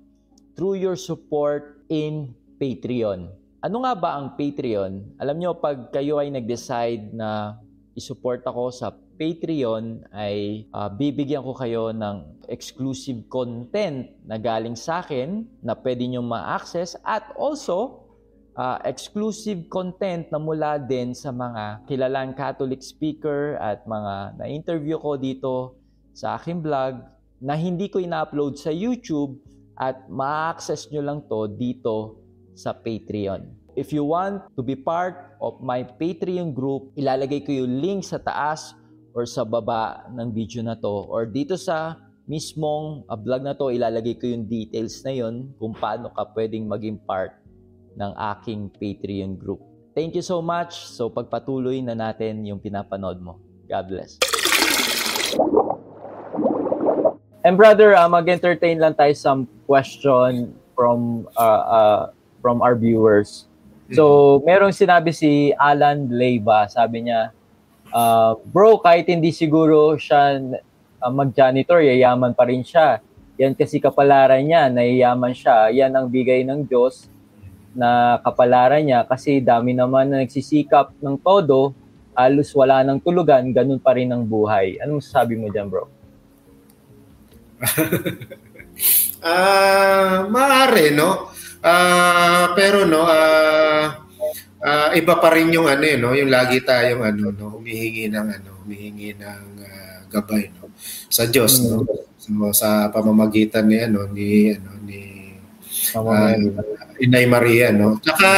through your support in Patreon. Ano nga ba ang Patreon? Alam nyo, pag kayo ay nag-decide na isupport ako sa Patreon, ay uh, bibigyan ko kayo ng exclusive content na galing sa akin na pwede nyo ma-access at also uh, exclusive content na mula din sa mga kilalang Catholic speaker at mga na-interview ko dito sa aking vlog na hindi ko ina-upload sa YouTube at ma-access nyo lang to dito sa Patreon. If you want to be part of my Patreon group, ilalagay ko yung link sa taas or sa baba ng video na to or dito sa mismong uh, vlog na to, ilalagay ko yung details na yon kung paano ka pwedeng maging part ng aking Patreon group. Thank you so much. So pagpatuloy na natin yung pinapanood mo. God bless. And brother, uh, mag-entertain lang tayo some question from uh, uh, from our viewers. So, merong sinabi si Alan Leiva, sabi niya, uh, bro, kahit hindi siguro siya uh, mag-janitor, yayaman pa rin siya. Yan kasi kapalaran niya, nayayaman siya. Yan ang bigay ng Diyos na kapalaran niya kasi dami naman na nagsisikap ng todo, halos wala nang tulugan, ganun pa rin ang buhay. Ano masasabi mo dyan, bro? Ah, uh, maaari, no? Uh, pero no, uh, uh, iba pa rin yung ano, eh, no, yung lagi tayong ano, no, humihingi ng ano, humihingi ng uh, gabay, no, sa Diyos, mm. no. So, sa pamamagitan ni ano, ni ano, ni uh, Inay Maria, no? Tsaka,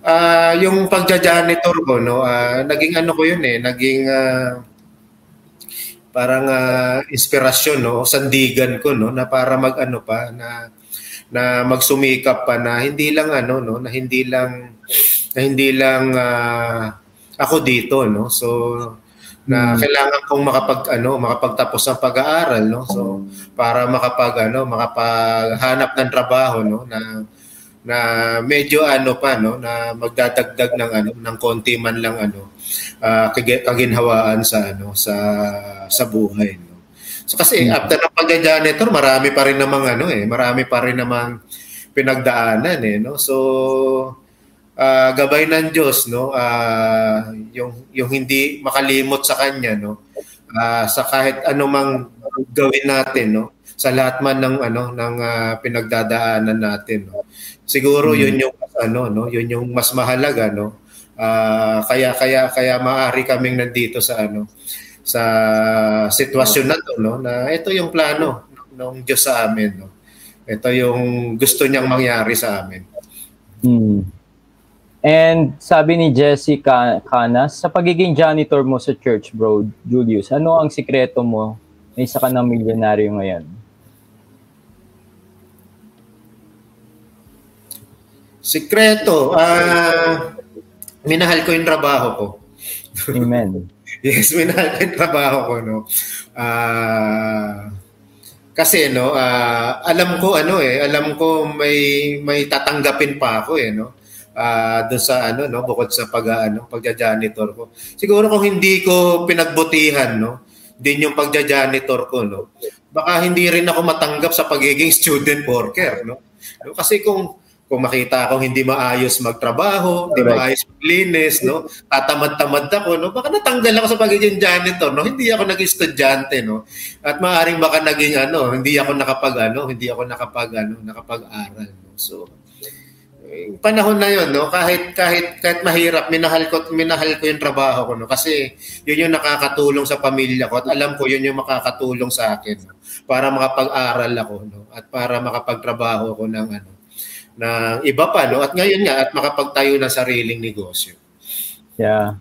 uh, yung pagja-janitor ko, no? Uh, naging ano ko yun eh, naging uh, parang uh, inspirasyon, no? Sandigan ko, no? Na para mag-ano pa, na na magsumikap pa na hindi lang ano no na hindi lang na hindi lang uh, ako dito no so na hmm. kailangan kong makapag ano makapagtapos ng pag-aaral no so para makapag ano makapaghanap ng trabaho no na na medyo ano pa no na magdadagdag ng ano ng konti man lang ano uh, kaginhawaan sa ano sa sa buhay no. So kasi hmm. after ng pagja-janitor marami pa rin namang ano eh marami pa rin namang pinagdaanan eh no. So uh, gabay ng Diyos no? Uh, yung yung hindi makalimot sa kanya no? Uh, sa kahit anumang gawin natin no? Sa lahat man ng ano ng uh, pinagdadaanan natin no? Siguro hmm. yun yung ano no? Yun yung mas mahalaga no? Uh, kaya kaya kaya maaari kaming nandito sa ano sa sitwasyon na to no? Na ito yung plano ng Diyos sa amin no? Ito yung gusto niyang mangyari sa amin. Hmm. And sabi ni Jessica Canas, sa pagiging janitor mo sa church, bro, Julius, ano ang sikreto mo na isa ka ng milyonaryo ngayon? Sikreto, ah, uh, minahal ko yung trabaho ko. Amen. yes, minahal ko yung trabaho ko, no. Uh, kasi no, uh, alam ko ano eh, alam ko may may tatanggapin pa ako eh, no uh, doon sa ano no bukod sa pag ano pagja-janitor ko. Siguro kung hindi ko pinagbutihan no din yung pagja-janitor ko no. Baka hindi rin ako matanggap sa pagiging student worker no. no kasi kung kung makita akong hindi maayos magtrabaho, hindi right. maayos maglinis, no? Tatamad-tamad ako, no? Baka natanggal ako sa pagiging janitor, no? Hindi ako naging estudyante, no? At maaring baka naging ano, hindi ako nakapag ano, hindi ako nakapag ano, nakapag-aral, no? So, panahon na yon no? Kahit kahit kahit mahirap minahal ko minahal ko yung trabaho ko no? Kasi yun yung nakakatulong sa pamilya ko at alam ko yun yung makakatulong sa akin no? para makapag-aral ako no? At para makapagtrabaho ako ng ano ng iba pa no? At ngayon nga at makapagtayo ng sariling negosyo. Yeah.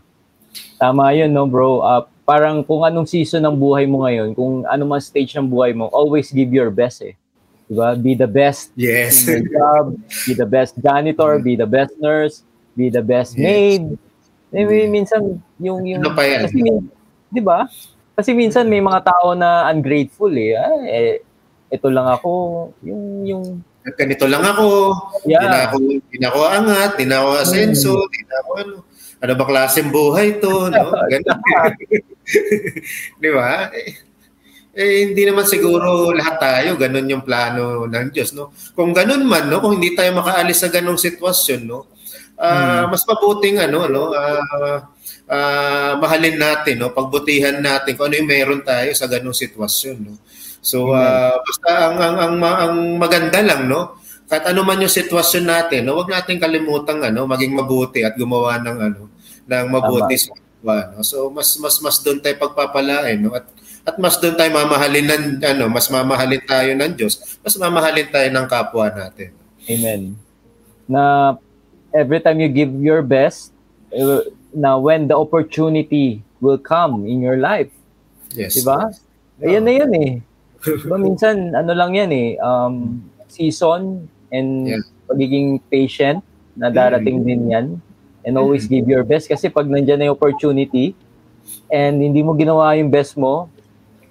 Tama yun no bro? Uh, parang kung anong season ng buhay mo ngayon kung ano man stage ng buhay mo always give your best eh Diba? Be the best yes. in your job, be the best janitor, be the best nurse, be the best yes. maid. Eh, minsan, yung... yung ano pa yan? Kasi, di ba? Kasi minsan may mga tao na ungrateful eh. Ah, eh ito lang ako, yung... yung ganito lang ako. Yeah. Di na ako, di na ako angat, di na ako asenso, hmm. di na ako ano. Ano ba klaseng buhay to? No? Ganun. di ba? Eh, hindi naman siguro lahat tayo ganun yung plano ng Diyos no? Kung ganun man no? Kung hindi tayo makaalis sa ganung sitwasyon no? Uh, hmm. mas mabuting ano no? Uh, uh, mahalin natin no? Pagbutihan natin kung ano yung meron tayo sa ganung sitwasyon no? So uh, basta ang ang, ang ang maganda lang no? Kahit ano man yung sitwasyon natin no? Wag nating kalimutang ano maging mabuti at gumawa ng ano ng mabuti Tama. sa no? So mas mas mas doon tayo pagpapalain no? At at mas doon tayo mamahalin ng ano, mas mamahalin tayo ng Diyos, mas mamahalin tayo ng kapwa natin. Amen. Na every time you give your best, uh, na when the opportunity will come in your life. Yes. Diba? Oh. Ayan na yan eh. Diba minsan, ano lang yan eh, um, season and yeah. pagiging patient na darating mm. din yan and always give your best kasi pag nandiyan na yung opportunity and hindi mo ginawa yung best mo,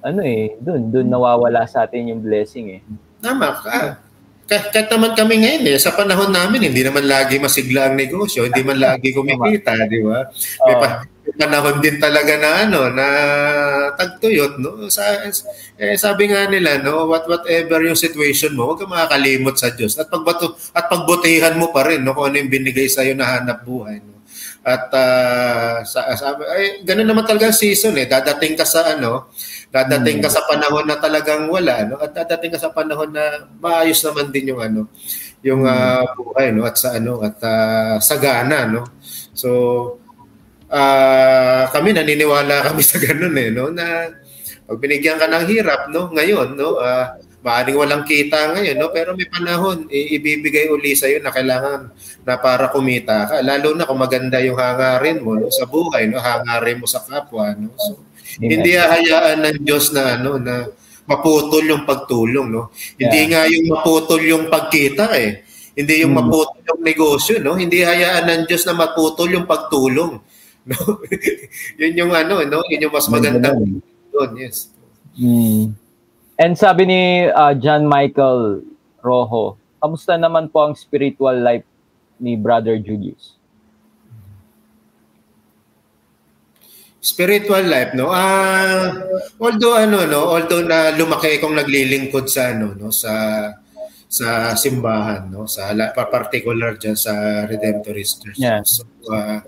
ano eh, doon, doon nawawala sa atin yung blessing eh. Tama ka. Kahit, kahit naman kami ngayon eh, sa panahon namin, hindi naman lagi masigla ang negosyo, hindi man lagi kumikita, di ba? May, pa, may panahon din talaga na ano, na tagtuyot, no? Sa, eh, sabi nga nila, no, what, whatever yung situation mo, huwag ka makakalimot sa Diyos. At, pagbato, at pagbutihan mo pa rin, no, kung ano yung binigay sa'yo na hanap buhay. No? At uh, sa, sa ay, ganun naman talaga season eh. Dadating ka sa ano, dadating ka hmm. sa panahon na talagang wala, no? At dadating ka sa panahon na maayos naman din yung ano, yung uh, buhay, no? At sa ano, at uh, sagana, no? So uh, kami naniniwala kami sa ganun eh, no? Na pag binigyan ka ng hirap, no? Ngayon, no? Uh, maaring walang kita ngayon, no? pero may panahon, ibibigay uli sa iyo na kailangan na para kumita ka. Lalo na kung maganda yung hangarin mo no? sa buhay, no? hangarin mo sa kapwa. No? So, hindi hahayaan ng Diyos na ano na maputol yung pagtulong, no? Hindi Yeah. nga yung maputol yung pagkita eh. Hindi yung Mm. maputol yung negosyo, no? Hindi hayaan ng Diyos na maputol yung pagtulong. No? yun yung ano, no? Yun yung mas magandang doon, yes. Mm. And sabi ni uh, John Michael Rojo, kamusta naman po ang spiritual life ni Brother Julius? Spiritual life, no? Ah, although ano, no, although na lumaki akong naglilingkod sa ano, no, sa sa simbahan, no, sa la- pa- particular diyan sa Redemptorist Church. Yeah. So, ah,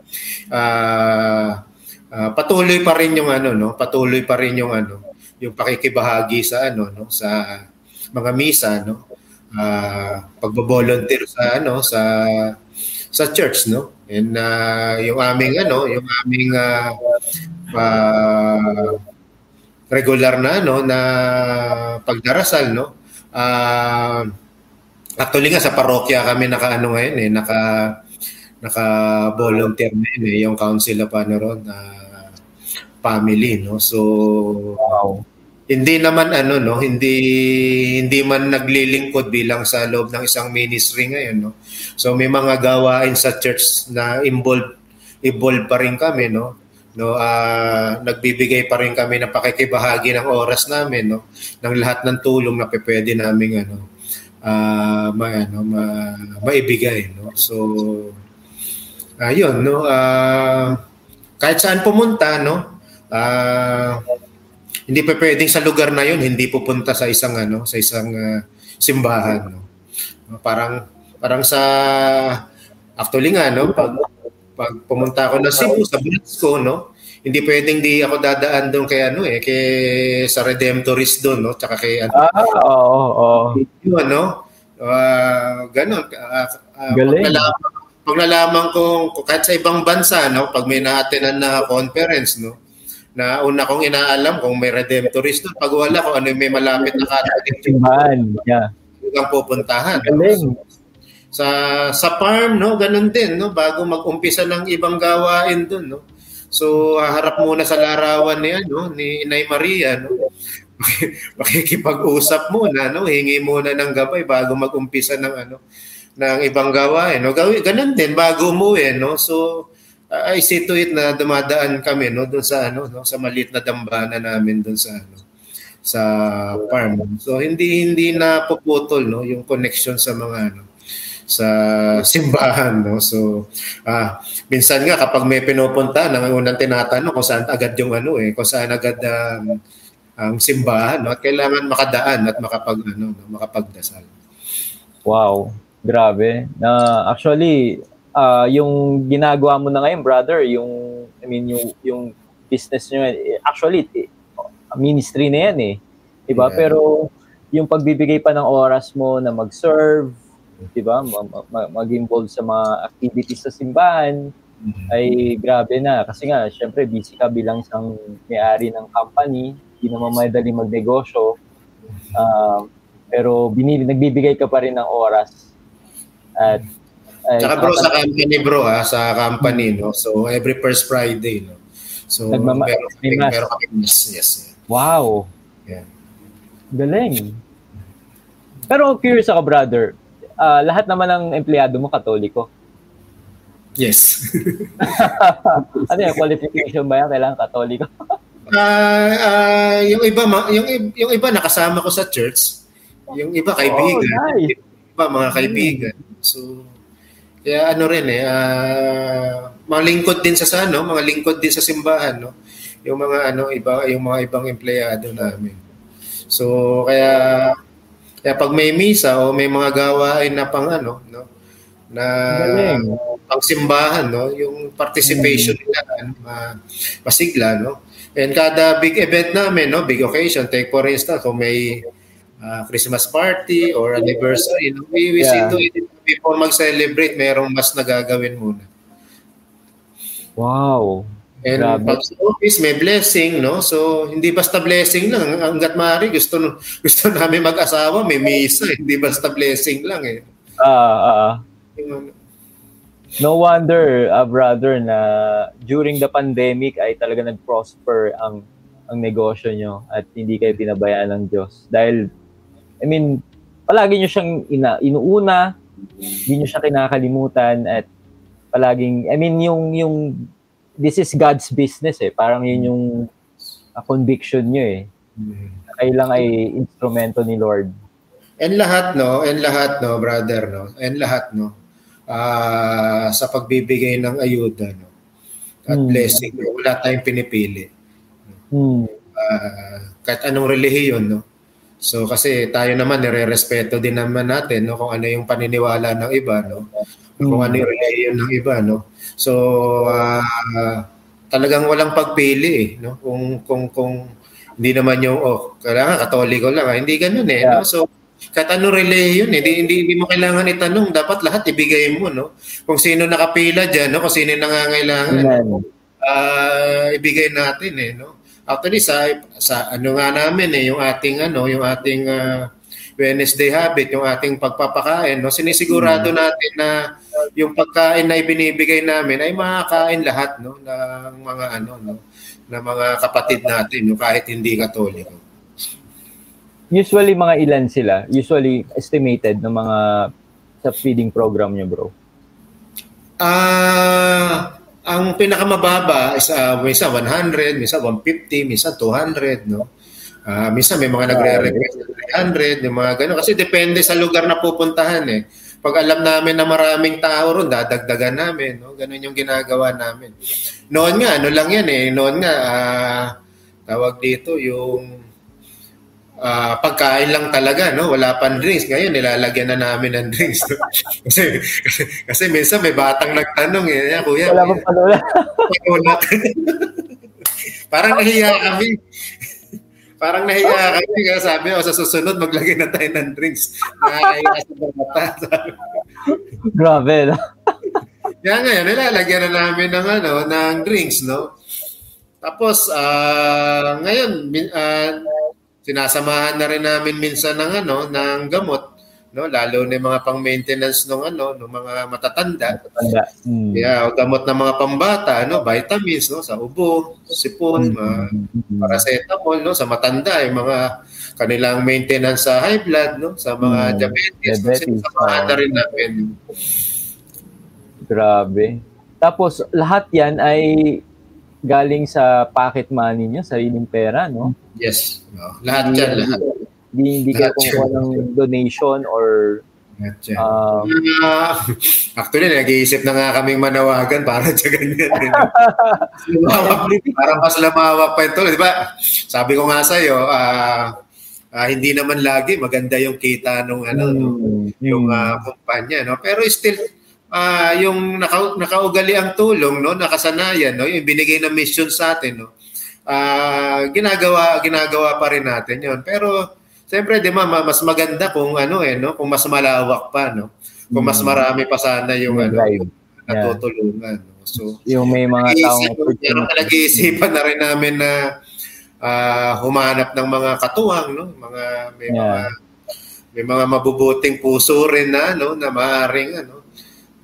ah, ah, patuloy pa rin yung ano, no, patuloy pa rin yung ano, yung pakikibahagi sa ano, no, sa mga misa, no. Ah, pagbo-volunteer sa ano, sa sa church, no. And ah, yung aming ano, yung aming ah, ah, regular na ano na pagdarasal no ah actually nga sa parokya kami naka ano ngayon eh naka naka volunteer na yun eh yung council of ano ron na family no so Wow. Hindi naman ano no? Hindi hindi man naglilingkod bilang sa loob ng isang ministry ngayon no? So may mga gawain sa church na involved involved pa rin kami no? No ah, nagbibigay pa rin kami ng pakikibahagi ng oras namin no? Ng lahat ng tulong na pwede naming ano ah ma, ano ma, maibigay no? So ayun no? Ah, kahit saan pumunta no? Ah hindi pa pwedeng sa lugar na yun hindi pupunta sa isang ano sa isang ah, simbahan no? Parang parang sa actually nga no? Pag pag pumunta ako ng Cebu sa Blasco no? Hindi pwedeng di ako dadaan doon kay ano eh kay sa Redemptorist doon no? Tsaka kay ano Ah, oo, oo. yun, ano Ah, ganun. Ah, ah, Galing. ko kahit sa ibang bansa no? Pag may na-attendan na conference no na una kong inaalam kung may redemptorist doon. Pag wala kung ano yung may malapit na Catholic Simbahan. Yeah. ang pupuntahan no? Sa sa farm no? Ganun din no? Bago mag-umpisa ng ibang gawain doon no? So haharap muna sa larawan ni ano ni Inay Maria no? Makikipag-usap muna no? Hingi muna ng gabay bago mag-umpisa ng ano ng ibang gawain no? Gawin ganun din bago umuwi no? So I see to it na dumadaan kami no doon sa ano no sa maliit na dambana namin doon sa ano sa farm so hindi hindi na puputol no yung connection sa mga ano sa simbahan no so ah minsan nga kapag may pinupunta nang unang tinatanong kung saan agad yung ano eh kung saan agad um, ang simbahan no at kailangan makadaan at makapag ano no, makapagdasal Wow. Grabe. Na actually ah yung ginagawa mo na ngayon, brother, yung I mean yung yung business niyo eh, actually eh, ministry na yan eh. 'Di ba? Yeah. Pero yung pagbibigay pa ng oras mo na mag-serve, 'di ba? Ma- ma- ma- Mag-involve sa mga activities sa simbahan ay grabe na kasi nga syempre busy ka bilang isang may-ari ng company, hindi naman madali magnegosyo. Ah, pero binili, nagbibigay ka pa rin ng oras. At ay, Tsaka bro sa company bro ha sa company no so every first Friday no so Nagmama- meron kami meron kami mass yes Wow, yeah. galing. Pero curious ako, brother. Ah, lahat naman ng empleyado mo katoliko. yes Ano yung qualification ba yan? Kailangan katoliko? Ah, ah, yung iba ma- yung yung iba nakasama ko sa church. Yung iba kaibigan. Oh, nice. Yung iba mga kaibigan. So kaya ano rin eh ah, mga lingkod din sa sa ano, mga lingkod din sa simbahan no. Yung mga ano iba yung mga ibang empleyado namin. So kaya kaya pag may misa o may mga gawain na pang ano no? Na pang simbahan no? Yung participation nila ano, ma- masigla no? And kada big event namin no? Big occasion take for instance kung may ah, Christmas party or anniversary no, we, we see Yeah. to it before mag-celebrate merong mas nagagawin muna Wow. and Grabe. pag sa office may blessing no so hindi basta blessing lang hanggat maaari gusto gusto namin mag-asawa may misa hindi basta blessing lang eh Ah, ah, ah. Yung- No wonder, ah, brother, na during the pandemic ay talaga nag-prosper ang ang negosyo nyo at hindi kayo pinabayaan ng Diyos. Dahil, I mean, palagi nyo siyang ina, inuuna, hindi nyo siya kinakalimutan at palaging, I mean, yung, yung, this is God's business eh. Parang yun yung uh, conviction nyo eh. Kayo lang ay instrumento ni Lord. And lahat, no? And lahat, no, brother, no? And lahat, no? Uh, sa pagbibigay ng ayuda, no? At hmm. blessing, no? wala tayong pinipili. Hmm. Uh, kahit anong relihiyon, no? So kasi tayo naman nire-respeto din naman natin no kung ano yung paniniwala ng iba no. Kung ano yung relihiyon ng iba no. So uh, talagang walang pagpili eh, no. Kung kung kung hindi naman yung oh kailangan katoliko lang, ah. hindi ganoon eh yeah. no. So kahit anong relihiyon, eh, hindi, hindi, hindi mo kailangan itanong. Dapat lahat ibigay mo, no? Kung sino nakapila dyan, no? kung sino nangangailangan, uh, ibigay natin, eh, no? Actually sa sa ano nga namin eh yung ating ano yung ating uh, Wednesday habit, yung ating pagpapakain, no? Sinisigurado hmm. natin na yung pagkain na ibinibigay namin ay makakain lahat no ng mga ano no ng mga kapatid natin no kahit hindi katoliko. Usually mga ilan sila? Usually estimated ng mga sa feeding program niyo, bro? Ah, uh, ang pinakamababa is uh, minsan 100, minsan 150, minsan 200, no? Uh, minsan may mga nagre-request ng 300, yung mga gano'n. Kasi depende sa lugar na pupuntahan eh. Pag alam namin na maraming tao ron, dadagdagan namin. No? Ganun yung ginagawa namin. Noon nga, ano lang yan eh. Noon nga, uh, tawag dito, yung uh, pagkain lang talaga, no? Wala pang drinks. Ngayon, nilalagyan na namin ng drinks. No? kasi, kasi, kasi minsan may batang nagtanong eh, kuya. Wala pang panula. Parang nahiya kami. Parang nahiya kami kaya sabi, o oh, sa susunod maglagay na tayo ng drinks. Nakakaya sa bata. Grabe, no? Kaya ngayon, nilalagyan na namin ng, ano, ng drinks, no? Tapos, uh, ngayon, uh, sinasamahan na rin namin minsan ng ano ng gamot no lalo na mga pang-maintenance ng ano ng mga matatanda. Matatanda. Mm. Yeah, gamot ng mga pambata, no, vitamins no sa ubo, sipon, mm. uh, paracetamol no sa matanda, yung mga kanilang maintenance sa high blood no sa mga mm. diabetes, diabetes. sinasamahan na rin namin. Grabe. Tapos lahat 'yan ay galing sa pocket money niya, sariling pera, no? Yes. No. Lahat hindi, yan, lahat. Hindi, hindi kayo kumukuha ng donation or Um, uh, actually, nag-iisip na nga kaming manawagan para sa ganyan. lumawak, parang mas lamawak pa ito. Di ba? Sabi ko nga sa'yo, uh, uh, hindi naman lagi maganda yung kita nung ano, mm, no, yung uh, kumpanya. No? Pero still, uh, yung naka, nakaugali ang tulong, no, nakasanayan, no, yung binigay na mission sa atin, no. Uh, ginagawa ginagawa pa rin natin 'yon. Pero siyempre, 'di ba, mas maganda kung ano eh, no, kung mas malawak pa, no. Kung mas mm. marami pa sana yung ano, natutulungan. No? So, yung may mga taong. Nag-iisipan na rin namin na uh, humanap ng mga katuwang, no? Mga may yeah. mga may mga mabubuting puso rin na no na maaring ano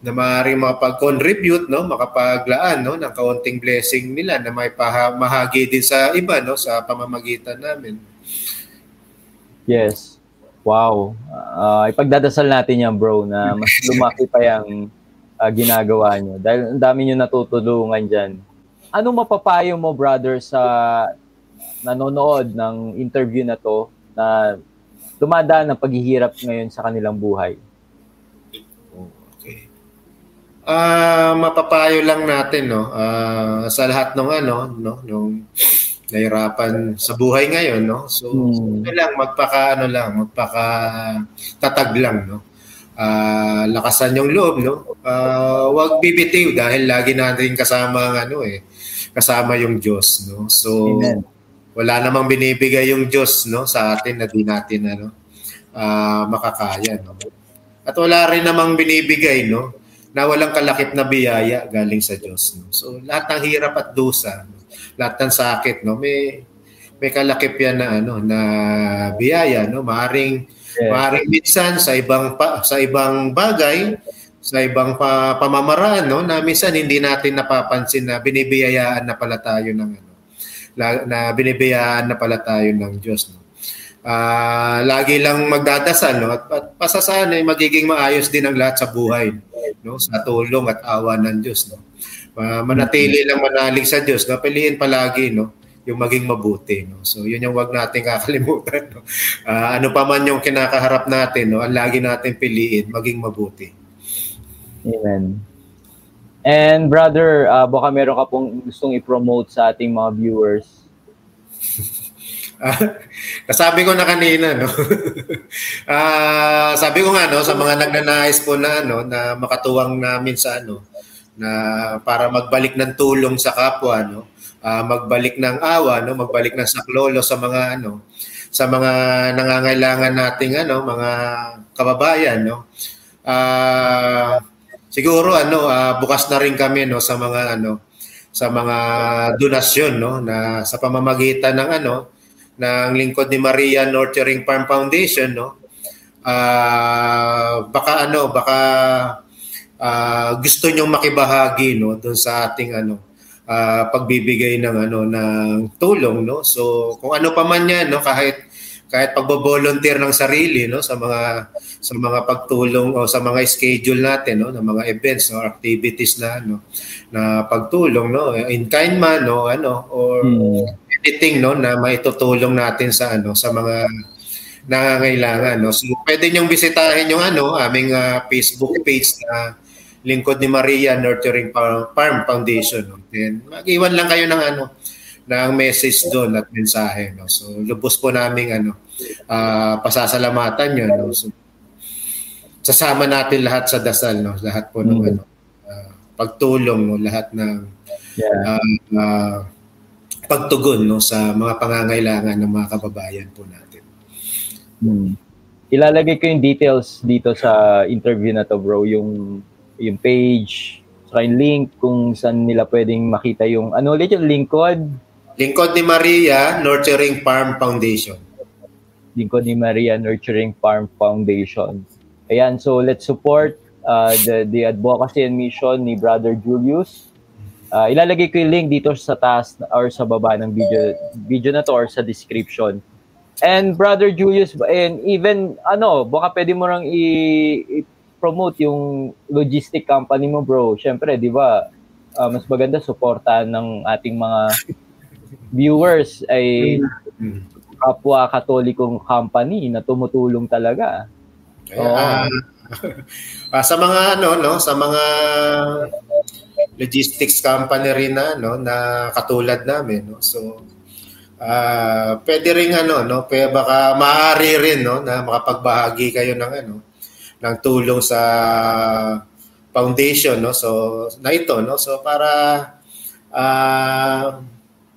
na maaaring makapag-contribute, no, makapaglaan no, ng kaunting blessing nila na may mahagi din sa iba no, sa pamamagitan namin. Yes. Wow. Uh, ipagdadasal natin yan, bro, na mas lumaki pa yung uh, ginagawa nyo. Dahil ang dami nyo natutulungan dyan. Ano mapapayo mo, brother, sa nanonood ng interview na to na dumadaan ng paghihirap ngayon sa kanilang buhay? Ah, uh, mapapayo lang natin no uh, sa lahat ng ano no nung nahirapan sa buhay ngayon no. So, hmm. so lang magpaka ano lang, magpaka tatag lang no. Uh, lakasan yung loob no. Uh, wag bibitiw dahil lagi natin kasama ang ano eh kasama yung Diyos no. So Amen. wala namang binibigay yung Diyos no sa atin na di natin ano uh, makakaya no. At wala rin namang binibigay no na walang kalakip na biyaya galing sa Diyos. No? So lahat ng hirap at dusa, no? lahat ng sakit, no, may may kalakip yan na ano na biyaya, no, maaring yeah. maaring minsan sa ibang pa, sa ibang bagay, sa ibang pa, pamamaraan, no, na minsan hindi natin napapansin na binibiyayaan na pala tayo ng ano na binibiyaan na pala tayo ng Diyos. No? Uh, lagi lang magdadasal no? at, at pasasanay magiging maayos din ang lahat sa buhay no? sa tulong at awa ng Diyos. No? Uh, manatili lang manalig sa Diyos. No? Piliin palagi no? yung maging mabuti. No? So yun yung wag nating kakalimutan. No? Uh, ano pa man yung kinakaharap natin, no? ang lagi natin piliin, maging mabuti. Amen. And brother, uh, baka meron ka pong gustong i-promote sa ating mga viewers. Nasabi ko na kanina, no. uh, sabi ko nga no sa mga nagnanais po na ano na makatuwang namin sa ano na para magbalik ng tulong sa kapwa, no. Uh, magbalik ng awa, no, magbalik ng saklolo sa mga ano sa mga nangangailangan nating ano mga kababayan, no. Uh, siguro ano uh, bukas na rin kami no sa mga ano sa mga donasyon no na sa pamamagitan ng ano ng lingkod ni Maria Nurturing Farm Foundation no? Uh, baka ano baka uh, gusto niyo makibahagi no doon sa ating ano uh, pagbibigay ng ano ng tulong no? So kung ano pa man yan no kahit kahit pagbo-volunteer ng sarili no sa mga sa mga pagtulong o sa mga schedule natin no ng mga events or activities na no na pagtulong no? In kind man no ano or hmm. Anything no na maitutulong natin sa ano sa mga nangangailangan no so pwede niyo bisitahin yung ano aming uh, Facebook page na lingkod ni Maria Nurturing Farm Foundation no then mag-iwan lang kayo ng ano ng message doon at mensahe. No? So, lubos po namin ano, uh, pasasalamatan nyo. No? So, sasama natin lahat sa dasal, no? lahat po ng mm. ano, uh, pagtulong, no? lahat ng yeah. uh, uh, pagtugon no? sa mga pangangailangan ng mga kababayan po natin. Hmm. Ilalagay ko yung details dito sa interview na to bro, yung yung page, saka yung link kung saan nila pwedeng makita yung ano ulit yung link code Lingkod ni Maria Nurturing Farm Foundation. Lingkod ni Maria Nurturing Farm Foundation. Ayan, so let's support uh, the, the advocacy and mission ni Brother Julius. Uh, ilalagay ko yung link dito sa taas or sa baba ng video video na to or sa description. And Brother Julius, and even, ano, baka pwede mo rang i- i-promote yung logistic company mo, bro. Siyempre, di ba, uh, mas maganda suportahan ng ating mga viewers ay kapwa katolikong company na tumutulong talaga. Kaya, uh, uh, sa mga ano no, sa mga logistics company rin na no na katulad namin no. So uh, pwede ring ano no, pwede baka maaari rin no na makapagbahagi kayo ng ano ng tulong sa foundation no. So na ito no. So para uh,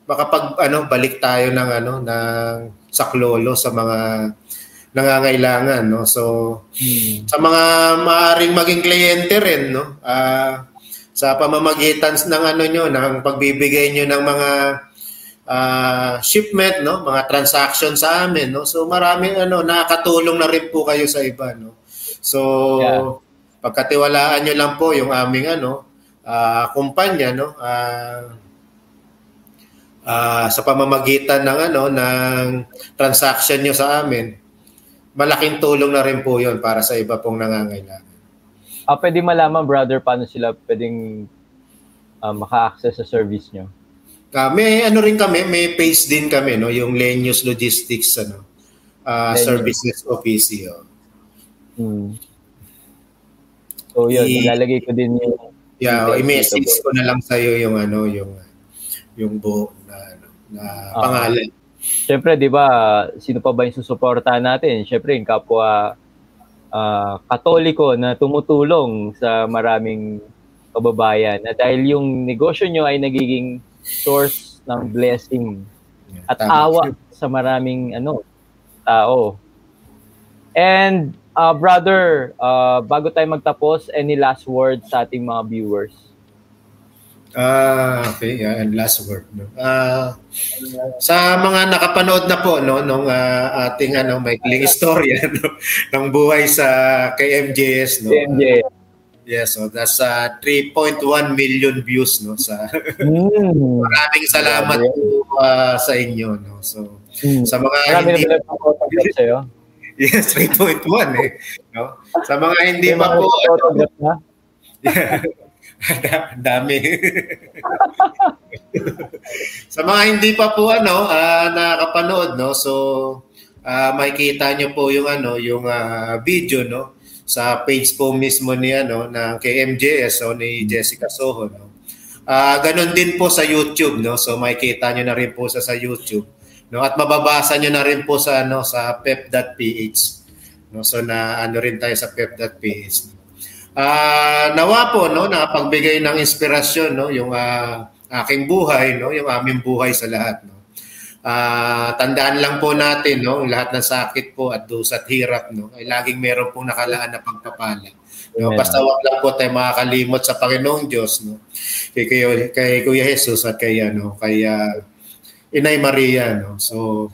makapag ano balik tayo ng ano ng saklolo sa mga nangangailangan no so hmm. sa mga maaring maging kliyente rin no uh, sa pamamagitan ng ano nyo ng pagbibigay nyo ng mga uh, shipment no mga transaction sa amin no so marami ano nakakatulong na rin po kayo sa iba no so yeah. pagkatiwalaan nyo lang po yung aming ano uh, kumpanya no uh, uh, sa pamamagitan ng ano ng transaction niyo sa amin, malaking tulong na rin po 'yon para sa iba pong nangangailangan. Ah, pwede malaman brother paano sila pwedeng uh, maka-access sa service niyo? Uh, may ano rin kami, may page din kami no, yung Lenius Logistics ano uh, Services Office. Oh. Hmm. So yun, I, ilalagay ko din yung Yeah, i-message ko na lang sa iyo yung ano, yung yung buo na uh, pangalan. Siyempre, di ba, sino pa ba yung susuportahan natin? Siyempre, yung kapwa uh, katoliko na tumutulong sa maraming kababayan. Na dahil yung negosyo nyo ay nagiging source ng blessing at awa sa maraming ano tao. And uh, brother, uh, bago tayo magtapos, any last words sa ating mga viewers? Ah, okay. Yeah, and last word. No? Uh, sa mga nakapanood na po no nung uh, ating ano maikling istorya no ng buhay sa kay MJS no. MJ. Yes, so that's uh, 3.1 million views no sa mm. Maraming salamat yeah. po uh, sa inyo no. So mm. sa mga Marami hindi na. Yes, 3.1 eh. No? Sa mga hindi pa po ano, dami. sa mga hindi pa po ano uh, nakakapanood no. So uh, makikita niyo po yung ano yung uh, video no sa page po mismo ni ano ng KMJS o ni Jessica Soho no. Uh, ganun din po sa YouTube no. So makikita niyo na rin po sa sa YouTube no at mababasa niyo na rin po sa ano sa pep.ph no. So na ano rin tayo sa pep.ph. Ah uh, nawa po no nakapagbigay ng inspirasyon no yung uh, aking buhay no yung aming buhay sa lahat no. Uh, tandaan lang po natin no, lahat ng sakit po at dus at hirap no, ay laging meron pong nakalaan na pagpapala. No, basta wag lang po tayo makakalimot sa Panginoong Diyos no. Kay kay, kay Kuya Jesus at kay ano, kay uh, Inay Maria no. So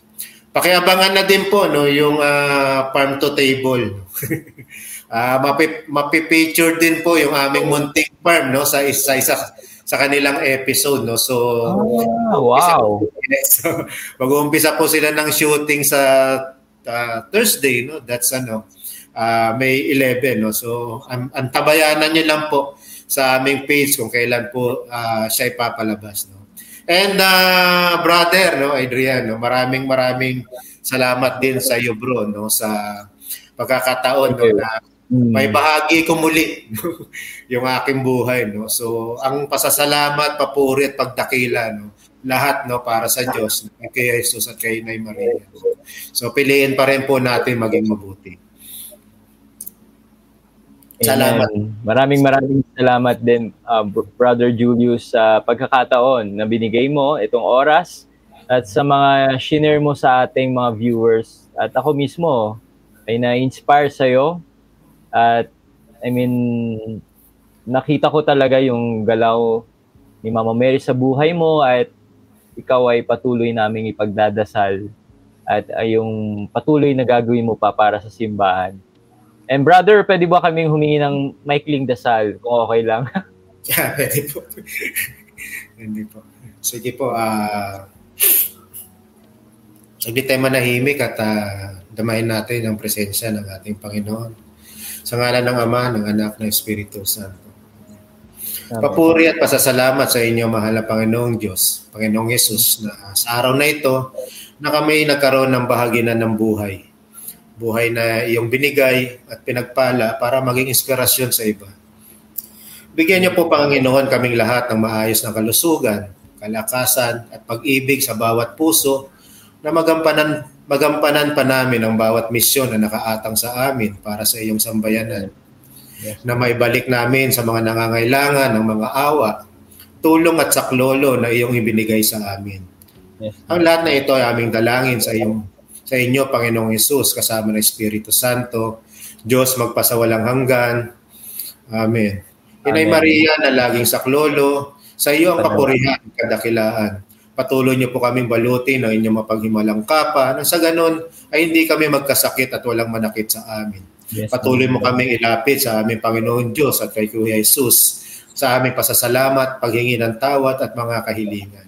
pakiabangan na din po no yung uh, farm to table. No? uh, mapi, mapi-feature din po yung aming munting farm no sa isa isa sa kanilang episode no. So oh, wow. so mag-uumpisa po sila ng shooting sa uh, Thursday no. That's ano uh, May 11 no. So ang, ang tabayanan niyo lang po sa aming page kung kailan po uh, siya ipapalabas no. And uh, brother no Adrian no maraming maraming salamat din sa iyo bro no sa pagkakataon no na Mm. May bahagi ko muli yung aking buhay no. So ang pasasalamat, papuri at pagdakila no. Lahat no para sa Diyos, kay Jesus at kay Nay Maria. So piliin pa rin po natin maging mabuti. Salamat. Amen. Maraming maraming salamat din uh, Brother Julius sa pagkakataon na binigay mo itong oras at sa mga share mo sa ating mga viewers at ako mismo ay na-inspire sa iyo at I mean, nakita ko talaga yung galaw ni Mama Mary sa buhay mo at ikaw ay patuloy naming ipagdadasal at ay yung patuloy na gagawin mo pa para sa simbahan. And brother, pwede ba kaming humingi ng maikling dasal kung okay lang? yeah, pwede po. Hindi po. Sige po, ah... Uh, Saglit tayo manahimik at uh, damahin natin ang presensya ng ating Panginoon. Sa ngalan ng Ama, ng Anak, ng Espiritu Santo. Papuri at pasasalamat sa inyo, mahal na Panginoong Diyos, Panginoong Yesus, na sa araw na ito, na kami nagkaroon ng bahaginan ng buhay. Buhay na iyong binigay at pinagpala para maging inspirasyon sa iba. Bigyan niyo po, Panginoon, kaming lahat ng maayos na kalusugan, kalakasan at pag-ibig sa bawat puso na magampanan magampanan pa namin ang bawat misyon na nakaatang sa amin para sa iyong sambayanan. Yes. Na may balik namin sa mga nangangailangan ng mga awa, tulong at saklolo na iyong ibinigay sa amin. Yes. Ang lahat na ito ay aming dalangin sa iyong sa inyo Panginoong Hesus kasama ng Espiritu Santo. Diyos magpasawalang hanggan. Amen. Inay Maria na laging saklolo, sa iyo ang kapurihan, kadakilaan Patuloy niyo po kaming balutin ng inyong mapaghimalang kapa na sa ganon ay hindi kami magkasakit at walang manakit sa amin. Yes, Patuloy mo kaming ilapit sa aming Panginoon Diyos at kay Kuya Jesus sa aming pasasalamat, paghingi ng tawad at mga kahilingan.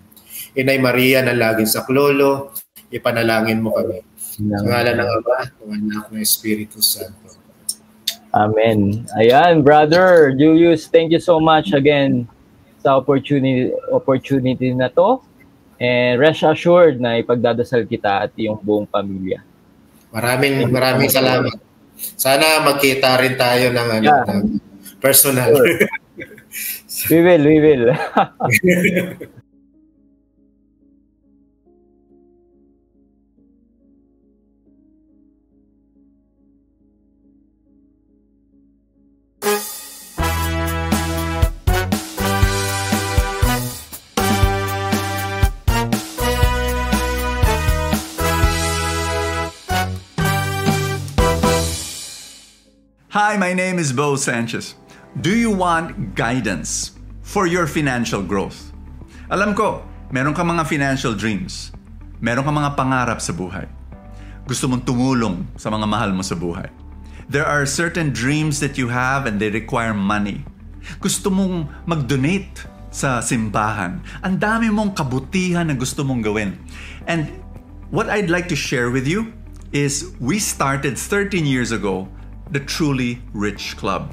Inay Maria na laging sa klolo, ipanalangin mo kami. Sa ngalan ng Ama, ng Anak, ng Espiritu Santo. Amen. Ayan, brother Julius, thank you so much again sa opportunity opportunity na to And rest assured na ipagdadasal kita at iyong buong pamilya. Maraming maraming salamat. Sana magkita rin tayo ng ano, yeah. ng personal. Sure. we will, we will. Hi, my name is Bo Sanchez. Do you want guidance for your financial growth? Alam ko, meron ka mga financial dreams. Meron ka mga pangarap sa buhay. Gusto mong tumulong sa mga mahal mo sa buhay. There are certain dreams that you have and they require money. Gusto mong mag-donate sa simbahan. Ang dami mong kabutihan na gusto mong gawin. And what I'd like to share with you is we started 13 years ago the Truly Rich Club.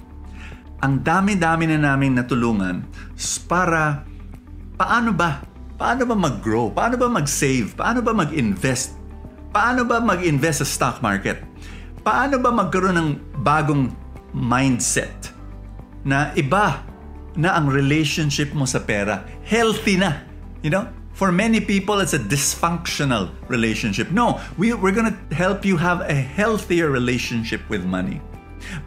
Ang dami-dami na naming natulungan para paano ba? Paano ba mag-grow? Paano ba mag-save? Paano ba mag-invest? Paano ba mag-invest sa stock market? Paano ba magkaroon ng bagong mindset na iba na ang relationship mo sa pera? Healthy na. You know? For many people, it's a dysfunctional relationship. No, we, we're gonna help you have a healthier relationship with money.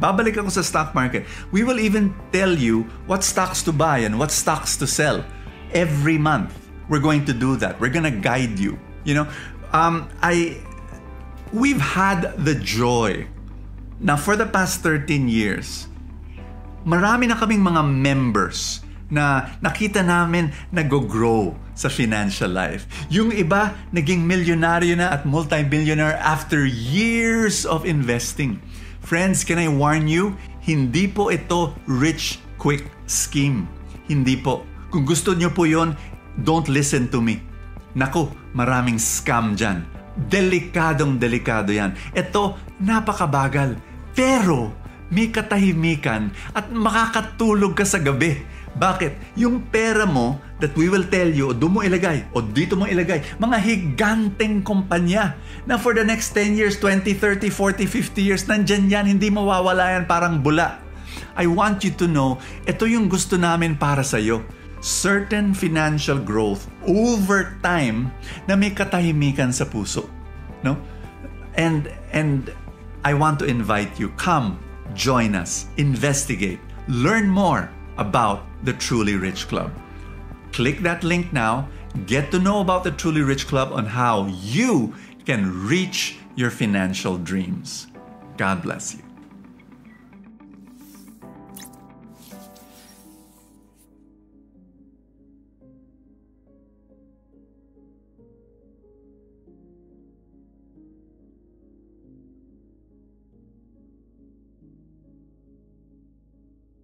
Babalik ako sa stock market. We will even tell you what stocks to buy and what stocks to sell every month. We're going to do that. We're gonna guide you. You know, um, I we've had the joy now for the past 13 years, marami na kaming mga members na nakita namin nag-grow sa financial life. Yung iba, naging milyonaryo na at multi-billionaire after years of investing. Friends, can I warn you? Hindi po ito rich quick scheme. Hindi po. Kung gusto nyo po yon, don't listen to me. Nako, maraming scam dyan. Delikadong delikado yan. Ito, napakabagal. Pero, may katahimikan at makakatulog ka sa gabi. Bakit? Yung pera mo that we will tell you, o doon mo ilagay, o dito mo ilagay, mga higanteng kumpanya na for the next 10 years, 20, 30, 40, 50 years, nandyan yan, hindi mawawala yan parang bula. I want you to know, ito yung gusto namin para sa iyo. Certain financial growth over time na may katahimikan sa puso. No? And, and I want to invite you, come, join us, investigate, learn more about the Truly Rich Club. Click that link now, get to know about the Truly Rich Club on how you can reach your financial dreams. God bless you.